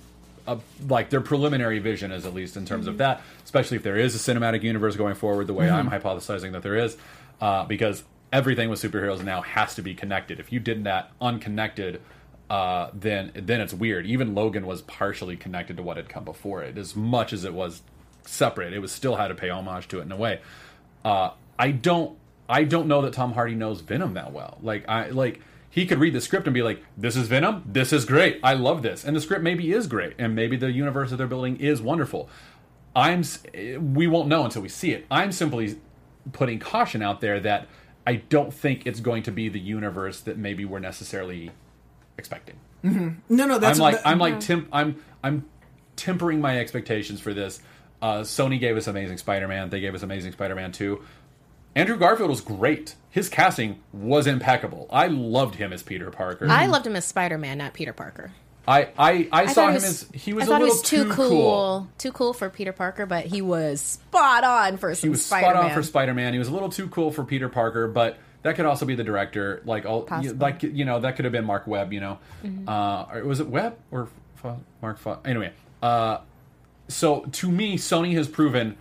uh, like their preliminary vision is at least in terms of that. Especially if there is a cinematic universe going forward, the way I'm hypothesizing that there is, uh, because everything with superheroes now has to be connected. If you did that unconnected, uh, then then it's weird. Even Logan was partially connected to what had come before it, as much as it was separate. It was still had to pay homage to it in a way. Uh, I don't I don't know that Tom Hardy knows Venom that well. Like I like he could read the script and be like, "This is Venom. This is great. I love this." And the script maybe is great, and maybe the universe that they're building is wonderful. I'm we won't know until we see it. I'm simply putting caution out there that I don't think it's going to be the universe that maybe we're necessarily expecting. no, no, that's I'm like that- I'm like temp- I'm I'm tempering my expectations for this. Uh, Sony gave us Amazing Spider-Man. They gave us Amazing Spider-Man 2. Andrew Garfield was great. His casting was impeccable. I loved him as Peter Parker. I loved him as Spider Man, not Peter Parker. I I, I, I saw him was- as he was I thought little he was too, cool, too cool for Peter Parker, but he was spot on for Spider Man. He some was Spider-Man. spot on for Spider-Man. He was a little too cool for Peter Parker, but that could also be the director. Like all, you, like you know, that could have been Marc Webb. You know, uh, was it Webb or F- Mark? F- anyway, uh, so to me, Sony has proven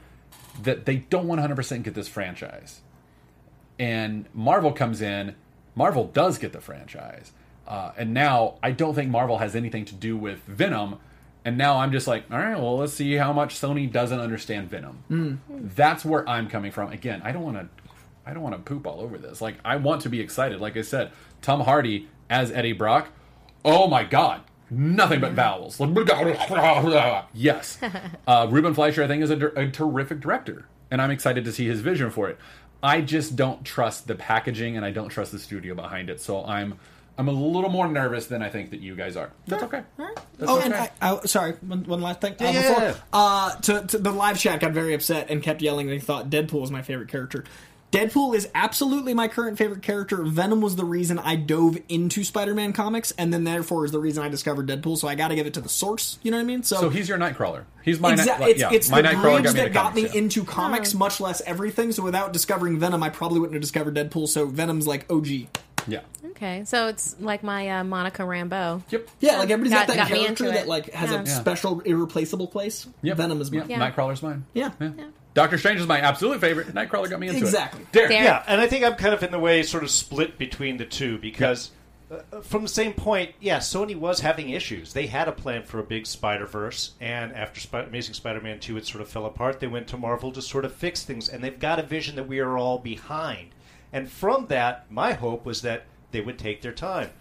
that they don't 100% get this franchise, and Marvel comes in. Marvel does get the franchise, uh, and now I don't think Marvel has anything to do with Venom. And now I'm just like, all right, well, let's see how much Sony doesn't understand Venom. That's where I'm coming from. Again, I don't want to, I don't want to poop all over this. Like, I want to be excited. Like I said, Tom Hardy as Eddie Brock. Oh my God, nothing but vowels. yes, uh, Ruben Fleischer, I think, is a, a terrific director, and I'm excited to see his vision for it. I just don't trust the packaging, and I don't trust the studio behind it. So I'm, I'm a little more nervous than I think that you guys are. That's okay. That's Oh, okay. and I, I, sorry, one, one last thing. Uh, Yeah, yeah, before, yeah. Uh, to, to the live chat got very upset and kept yelling. They thought Deadpool was my favorite character. Deadpool is absolutely my current favorite character. Venom was the reason I dove into Spider-Man comics, and then therefore is the reason I discovered Deadpool. So I got to give it to the source. You know what I mean? So, so he's your Nightcrawler. He's my Exa- night, it's, yeah, it's my the Nightcrawler bridge got me that into got comics, me yeah. into comics, much less everything. So without discovering Venom, I probably wouldn't have discovered Deadpool. So Venom's like OG. Yeah. Okay, so it's like my uh, Monica Rambeau. Yep. Yeah, like everybody's got, Got- that got me character into that like has Yeah. a Yeah. special, irreplaceable place. Yep. Venom is Yeah. mine. Yeah. Nightcrawler's mine. Yeah. Doctor Strange is my absolute favorite. Nightcrawler got me into Exactly. it. Darren. Darren. Yeah, and I think I'm kind of in the way, sort of split between the two because, uh, from the same point, yeah, Sony was having issues. They had a plan for a big Spider Verse, and after Sp- Amazing Spider-Man two, it sort of fell apart. They went to Marvel to sort of fix things, and they've got a vision that we are all behind. And from that, my hope was that they would take their time,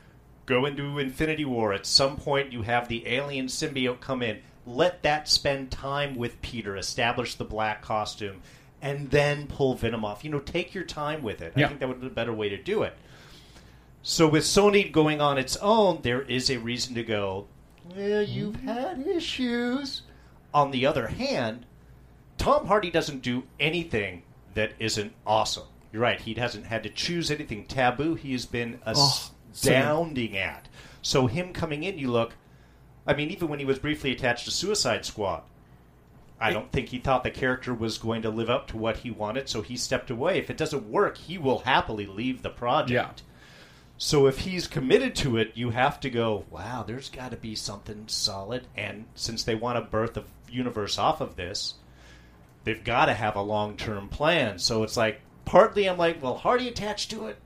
go into Infinity War. At some point, you have the alien symbiote come in. Let that spend time with Peter, establish the black costume, and then pull Venom off. You know, take your time with it. Yeah. I think that would be a better way to do it. So with Sony going on its own, there is a reason to go. Well, you've had issues. On the other hand, Tom Hardy doesn't do anything that isn't awesome. You're right. He hasn't had to choose anything taboo. He has been oh, so astounding at. So him coming in, you look. I mean, even when he was briefly attached to Suicide Squad, I don't think he thought the character was going to live up to what he wanted, so he stepped away. If it doesn't work, he will happily leave the project. Yeah. So if he's committed to it, you have to go, wow, there's got to be something solid. And since they want to birth a universe off of this, they've got to have a long term plan. So it's like, partly I'm like, well, Hardy attached to it?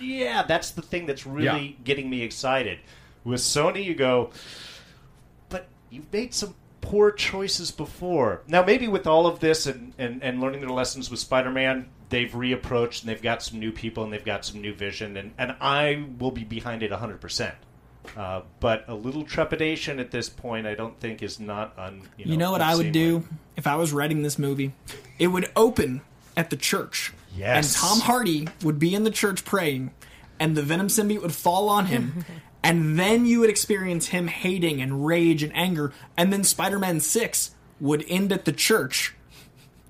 Yeah, that's the thing that's really getting me excited. With Sony, you go, but you've made some poor choices before. Now, maybe with all of this and, and, and learning their lessons with Spider Man, they've reapproached and they've got some new people and they've got some new vision, and, and I will be behind it 100%. Uh, but a little trepidation at this point, I don't think is not un. You know, You know what I would unseemly. do if I was writing this movie? It would open at the church. Yes. And Tom Hardy would be in the church praying, and the Venom symbiote would fall on him. and then you would experience him hating and rage and anger. And then Spider Man 6 would end at the church.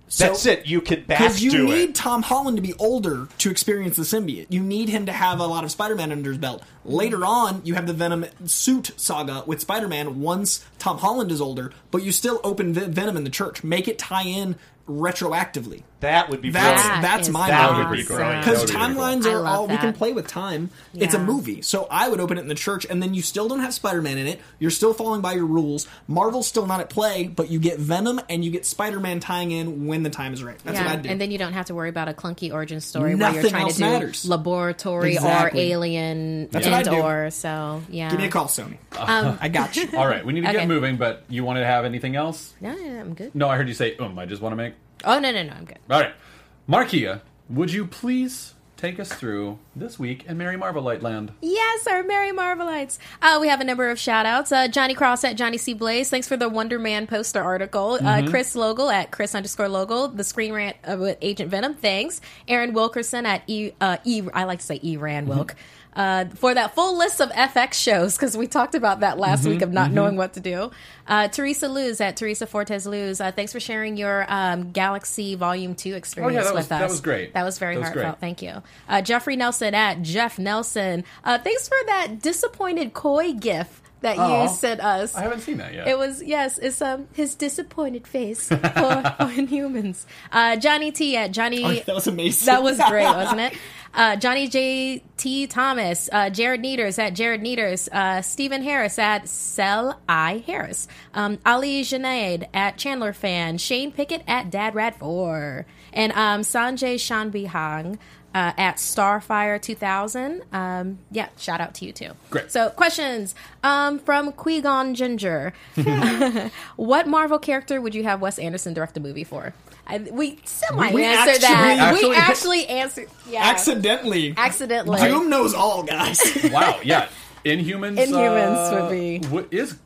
So- That's it. You could back Because you do need it. Tom Holland to be older to experience the symbiote. You need him to have a lot of Spider-Man under his belt. Later on, you have the Venom suit saga with Spider-Man once Tom Holland is older, but you still open Ve- Venom in the church. Make it tie in retroactively. That would be That's brilliant. that's is my That model. would be great. Because That would be cool. timelines are love all we can play with time. It's a movie, so I would open it in the church, and then you still don't have Spider-Man in it. You're still following by your rules. Marvel's still not at play, but you get Venom and you get Spider-Man tying in when the time is right. That's yeah, what I'd do. and then you don't have to worry about a clunky origin story where you're Nothing trying else to do matters. laboratory Exactly. or alien That's what and or so yeah. Give me a call, Sony. Um, I got you. All right, we need to Okay. get moving, but you want to have anything else? No, no, I'm good. No, I heard you say um. I just want to make. Oh no, no, no, I'm good. All right, Markeia, would you please take us through this week in Mary Marvelite Land? Yes, our Merry Marvelites. Uh, we have a number of shout outs. Uh, Johnny Cross at Johnny C. Blaze. Thanks for the Wonder Man poster article. Uh, Chris Logal at Chris underscore Logal. The Screen Rant uh, with Agent Venom. Thanks. Aaron Wilkerson at E. Uh, e I like to say E. Rand Wilk. Uh, for that full list of FX shows, because we talked about that last week of not knowing what to do. Uh, Teresa Luz at Teresa Fortes Luz. Uh, thanks for sharing your um, Galaxy Volume 2 experience that was- with that us. That was great. That was very That was great. heartfelt. Thank you. Uh, Jeffrey Nelson at Jeff Nelson. Uh, thanks for that disappointed Coy gif that Aw. you sent us. I haven't seen that yet. It was yes, it's um his disappointed face for, for Inhumans. Uh, Johnny T at Johnny. Oh, that was amazing. That was great, wasn't it? Uh, Johnny J T Thomas, uh, Jared Neaters at Jared Neaters, uh, Stephen Harris at Sell I Harris, um, Ali Junaid at Chandler Fan, Shane Pickett at Dad Rad Four, and um, Sanjay Shanbihang. Uh, at Starfire 2000. Um, yeah, shout out to you too. Great. So, questions um, from Qui-Gon Ginger. what Marvel character would you have Wes Anderson direct a movie for? I, we semi We answered actually- that. Actually- we actually answered. Yeah. Accidentally. Accidentally. Doom knows all, guys. wow, yeah, Inhumans. Inhumans uh, would be- w- is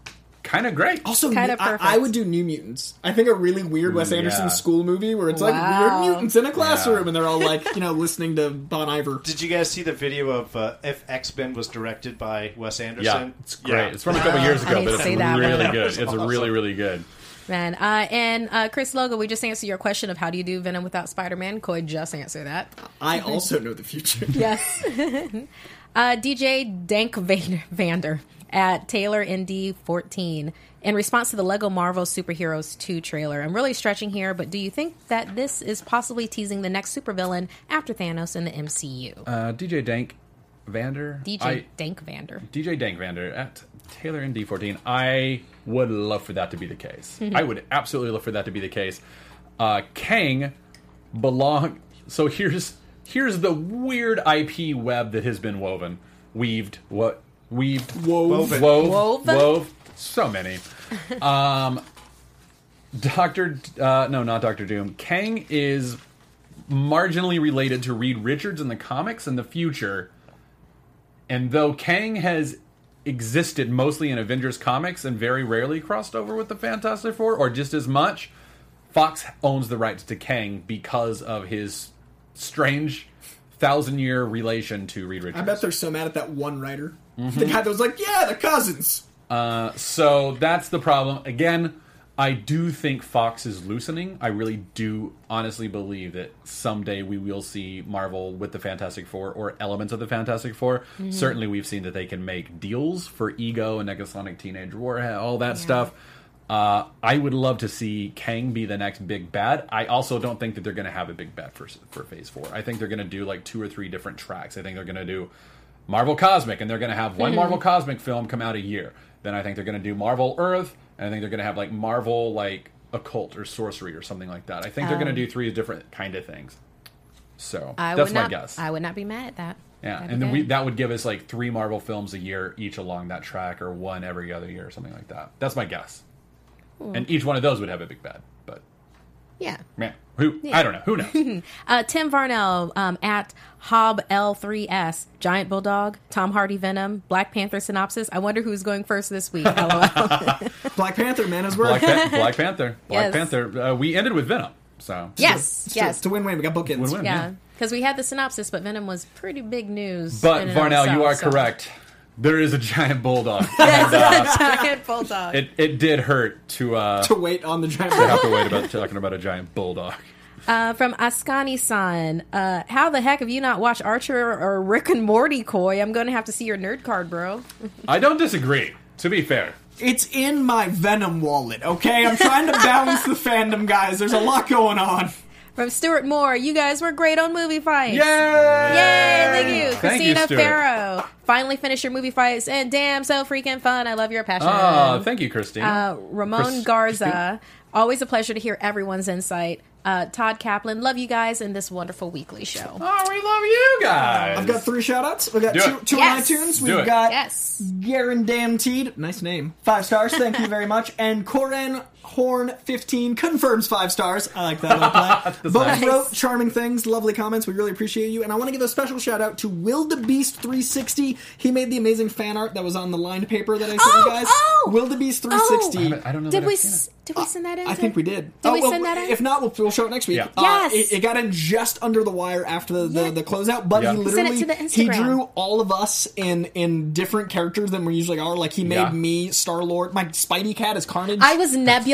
kind of great. Also, Kinda I, perfect. I would do New Mutants. I think a really weird Wes Anderson yeah. school movie where it's Wow. like weird mutants in a classroom Yeah. and they're all like, you know, listening to Bon Iver. Did you guys see the video of uh, if X Men was directed by Wes Anderson? Yeah, Anderson? it's great. It's from a couple years ago, but to it's really one. good. It's was really, really good. Man, uh, and uh, Chris Logo, we just answered your question of how do you do Venom without Spider Man. Coy just answered that. I also know the future. Yes. uh, DJ Dank Van- Vander at Taylor ND 14 in response to the Lego Marvel Superheroes 2 trailer. I'm really stretching here, but do you think that this is possibly teasing the next supervillain after Thanos in the MCU? Uh, DJ Dank Vander. DJ I- Dank Vander. DJ Dank Vander at Taylor and D14. I would love for that to be the case. I would absolutely love for that to be the case. Uh, Kang belong. So here's here's the weird IP web that has been woven, weaved. What weaved? Wove. Wove. Wove? Wove. So many. Um, Doctor. Uh, no, not Doctor Doom. Kang is marginally related to Reed Richards in the comics in the future. And though Kang has existed mostly in Avengers comics and very rarely crossed over with the Fantastic Four, or just as much, Fox owns the rights to Kang because of his strange thousand year relation to Reed Richards. I bet they're so mad at that one writer. The guy that was like, yeah, they're cousins. Uh, so that's the problem. Again, I do think Fox is loosening. I really do honestly believe that someday we will see Marvel with the Fantastic Four or elements of the Fantastic 4 Certainly, we've seen that they can make deals for Ego and Negasonic Teenage Warhead, all that stuff. Uh, I would love to see Kang be the next big bad. I also don't think that they're going to have a big bad for for Phase Four. I think they're going to do like two or three different tracks. I think they're going to do Marvel Cosmic, and they're going to have one Marvel Cosmic film come out a year. Then I think they're going to do Marvel Earth, and I think they're going to have like Marvel like occult or sorcery or something like that. I think they're going to do three different kind of things. So I that's my not, guess. I would not be mad at that. yeah, That'd and then we, that would give us like three Marvel films a year each along that track, or one every other year, or something like that. That's my guess. Hmm. And each one of those would have a big bad, but yeah. man, who I don't know, who knows? Uh, Tim Varnell um, at Hob L3S, Giant Bulldog, Tom Hardy Venom, Black Panther synopsis. I wonder who's going first this week. LOL. Black Panther, man, as Black, well. Pan- Black Panther, Black Yes. Panther. Uh, we ended with Venom, so yes, It's yes. to win-win. We got bookends. Win-win. Yeah, because we had the synopsis, but Venom was pretty big news. But in and of Varnell, you are so- correct. There is a giant bulldog. Yes, And, uh, a giant bulldog. it it did hurt to uh, To wait on the giant. to have to wait about talking about a giant bulldog. Uh, from Ascani San, uh, how the heck have you not watched Archer or Rick and Morty, Coy? I'm going to have to see your nerd card, bro. I don't disagree. To be fair, It's in my Venom wallet. Okay, I'm trying to balance the fandom, guys. There's a lot going on. From Stuart Moore, you guys were great on movie fights. yay! Yay! Thank you, Thank you, Christina Stuart. Farrow. Finally finished your movie fights, and damn, so freaking fun! I love your passion. Oh, thank you, Christine. Uh, Ramon Chris- Garza, always a pleasure to hear everyone's insight. Uh, Todd Kaplan, love you guys in this wonderful weekly show. oh, we love you guys. I've got three shout outs. We've got Do two, two Yes. on iTunes. We've it. got Yes. Garen Damteed. Nice name. Five stars. Thank you very much. And Corin Horn 15 confirms five stars. I like that little play. Both nice. wrote charming things, lovely comments. We really appreciate you. And I want to give a special shout out to Will the Beast 360. He made the amazing fan art that was on the lined paper that I sent Oh, you guys. oh! Will the Beast 360. I, I don't know. Did we s- did we send that in? I think we did. Did Oh, we well, send that in? If not, we'll, we'll show it next week. Yeah. Uh, Yes. it, it got in just under the wire after the, the, Yeah. the closeout, but Yeah. he He sent it literally to the he drew all of us in in different characters than we usually are. Like he made Yeah. me Star Lord. My Spidey cat is Carnage. I was Nebula.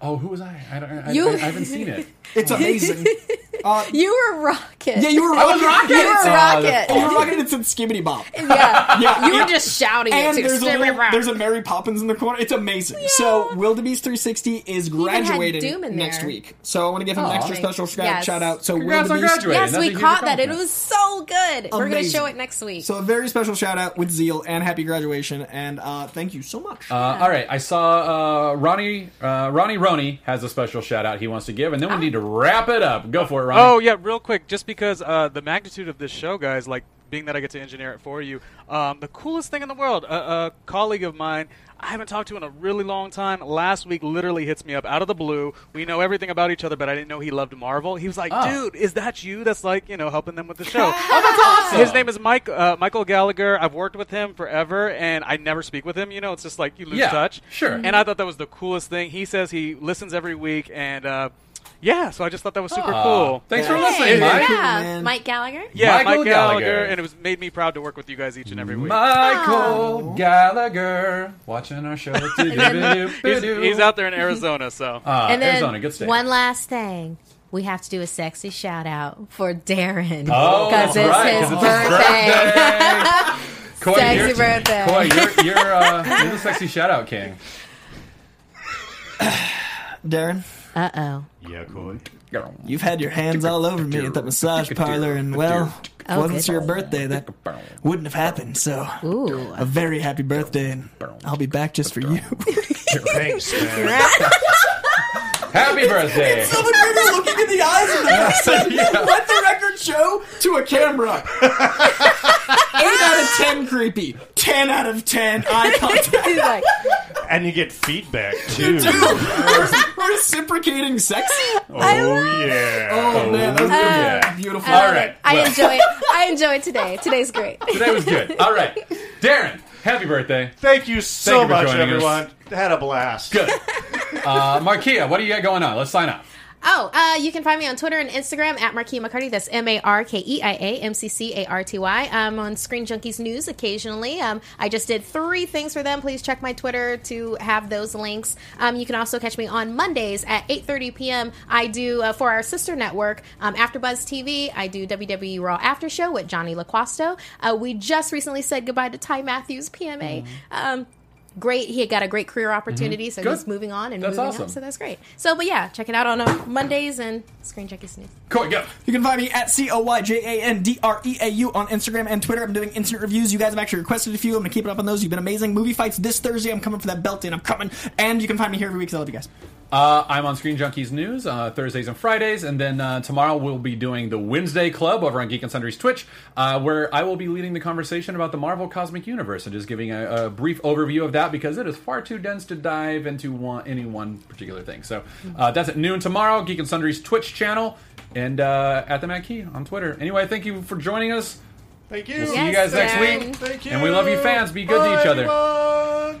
Oh, who was I? I, don't, I, You- I, I haven't seen it. it's amazing. uh, You were Rocket. yeah, you were I was rocking. Rocket! You were Oh, Rocket. that's You were rocking. It said Skibbity Bop. yeah. Yeah, You were just shouting And it there's a, little, there's a Mary Poppins in the corner. It's amazing. So Wildebeest 360 is even graduating next there. week. So I want to give him an Aw. extra special shout, Yes. shout out. So Congrats Wildebeest. graduating. Yes, That's we caught that. It was so good. We're going to show it next week. So a very special shout out with zeal and happy graduation and uh, thank you so much. Uh, all right, I saw uh, Ronnie uh, Ronnie Roney has a special shout out he wants to give, and then we need to wrap it up. Go for it, Ronnie. Oh yeah, real quick, just because uh, the magnitude of this show, guys, like being that I get to engineer it for you, um, the coolest thing in the world. A, a colleague of mine I haven't talked to in a really long time. Last week, literally hits me up out of the blue. We know everything about each other, but I didn't know he loved Marvel. He was like, Oh. "Dude, is that you? That's like you know helping them with the show." Oh, that's awesome. His name is Mike uh, Michael Gallagher. I've worked with him forever, and I never speak with him. You know, it's just like you lose Yeah, touch. sure. And I thought that was the coolest thing. He says he listens every week, and uh, yeah, so I just thought that was super Aw, cool. Thanks for listening, yeah. Mike. yeah. man. Mike Gallagher. Yeah, Michael Mike Gallagher, Gallagher. and it was made me proud to work with you guys each and every week. Michael Gallagher watching our show. He's, he's out there in Arizona, so Uh, and then Arizona, good state. one last thing. We have to do a sexy shout out for Darren. Oh, Because that's it's right, his 'cause it's his birthday. Coy, Sexy you're, birthday. Coy, you're, you're, uh, you're the sexy shout out king. Darren, Uh oh. Yeah, Coy. you've had your hands all over me at that massage parlor, and well, it Oh, wasn't your birthday, that wouldn't have happened. So, Ooh. a very happy birthday, and I'll be back just for you. Thanks, man. Happy birthday! Someone really looking in the eyes of the person. Let the record show to a camera. Eight out of ten creepy. Ten out of ten eye contact. He's like, and you get feedback too. Reciprocating sex. oh yeah. Oh, man, that was oh, yeah. beautiful. All right. I well, enjoy it. I enjoy it today. Today's great. Today was good. All right. Darren, happy birthday. Thank you so Thank you for much, joining us. everyone. Had a blast. Good. Uh, Markeia, what do you got going on? Let's sign up. Oh, uh, you can find me on Twitter and Instagram at Markeia McCarty. That's M A R K E I A M C C A R T Y. I'm on Screen Junkies News occasionally. Um, I just did three things for them. Please check my Twitter to have those links. Um, you can also catch me on Mondays at 8:30 p.m. I do uh, for our sister network, um, AfterBuzz TV. I do WWE Raw After Show with Johnny LaQuasto. Uh, we just recently said goodbye to Ty Matthews, PMA. Um, great. He had got a great career opportunity, so Good. he's moving on and That's moving awesome. up. So that's great. So, but yeah, check it out on uh, Mondays and Screen Junkies News. Cool, go. You can find me at C O Y J A N D R E A U on Instagram and Twitter. I'm doing instant reviews. You guys have actually requested a few. I'm going to keep it up on those. You've been amazing. Movie fights this Thursday. I'm coming for that belt, and I'm coming. And you can find me here every week 'cause I love you guys. Uh, I'm on Screen Junkies News uh, Thursdays and Fridays, and then uh, tomorrow we'll be doing the Wednesday Club over on Geek and Sundry's Twitch, uh, where I will be leading the conversation about the Marvel Cosmic Universe and just giving a, a brief overview of that because it is far too dense to dive into one, any one particular thing. So uh, that's at noon tomorrow, Geek and Sundry's Twitch channel, and uh, at the Matt Key on Twitter. Anyway, thank you for joining us. Thank you. We'll see Yes, you guys next Dan. week. Thank you. And we love you fans. Be good to each other.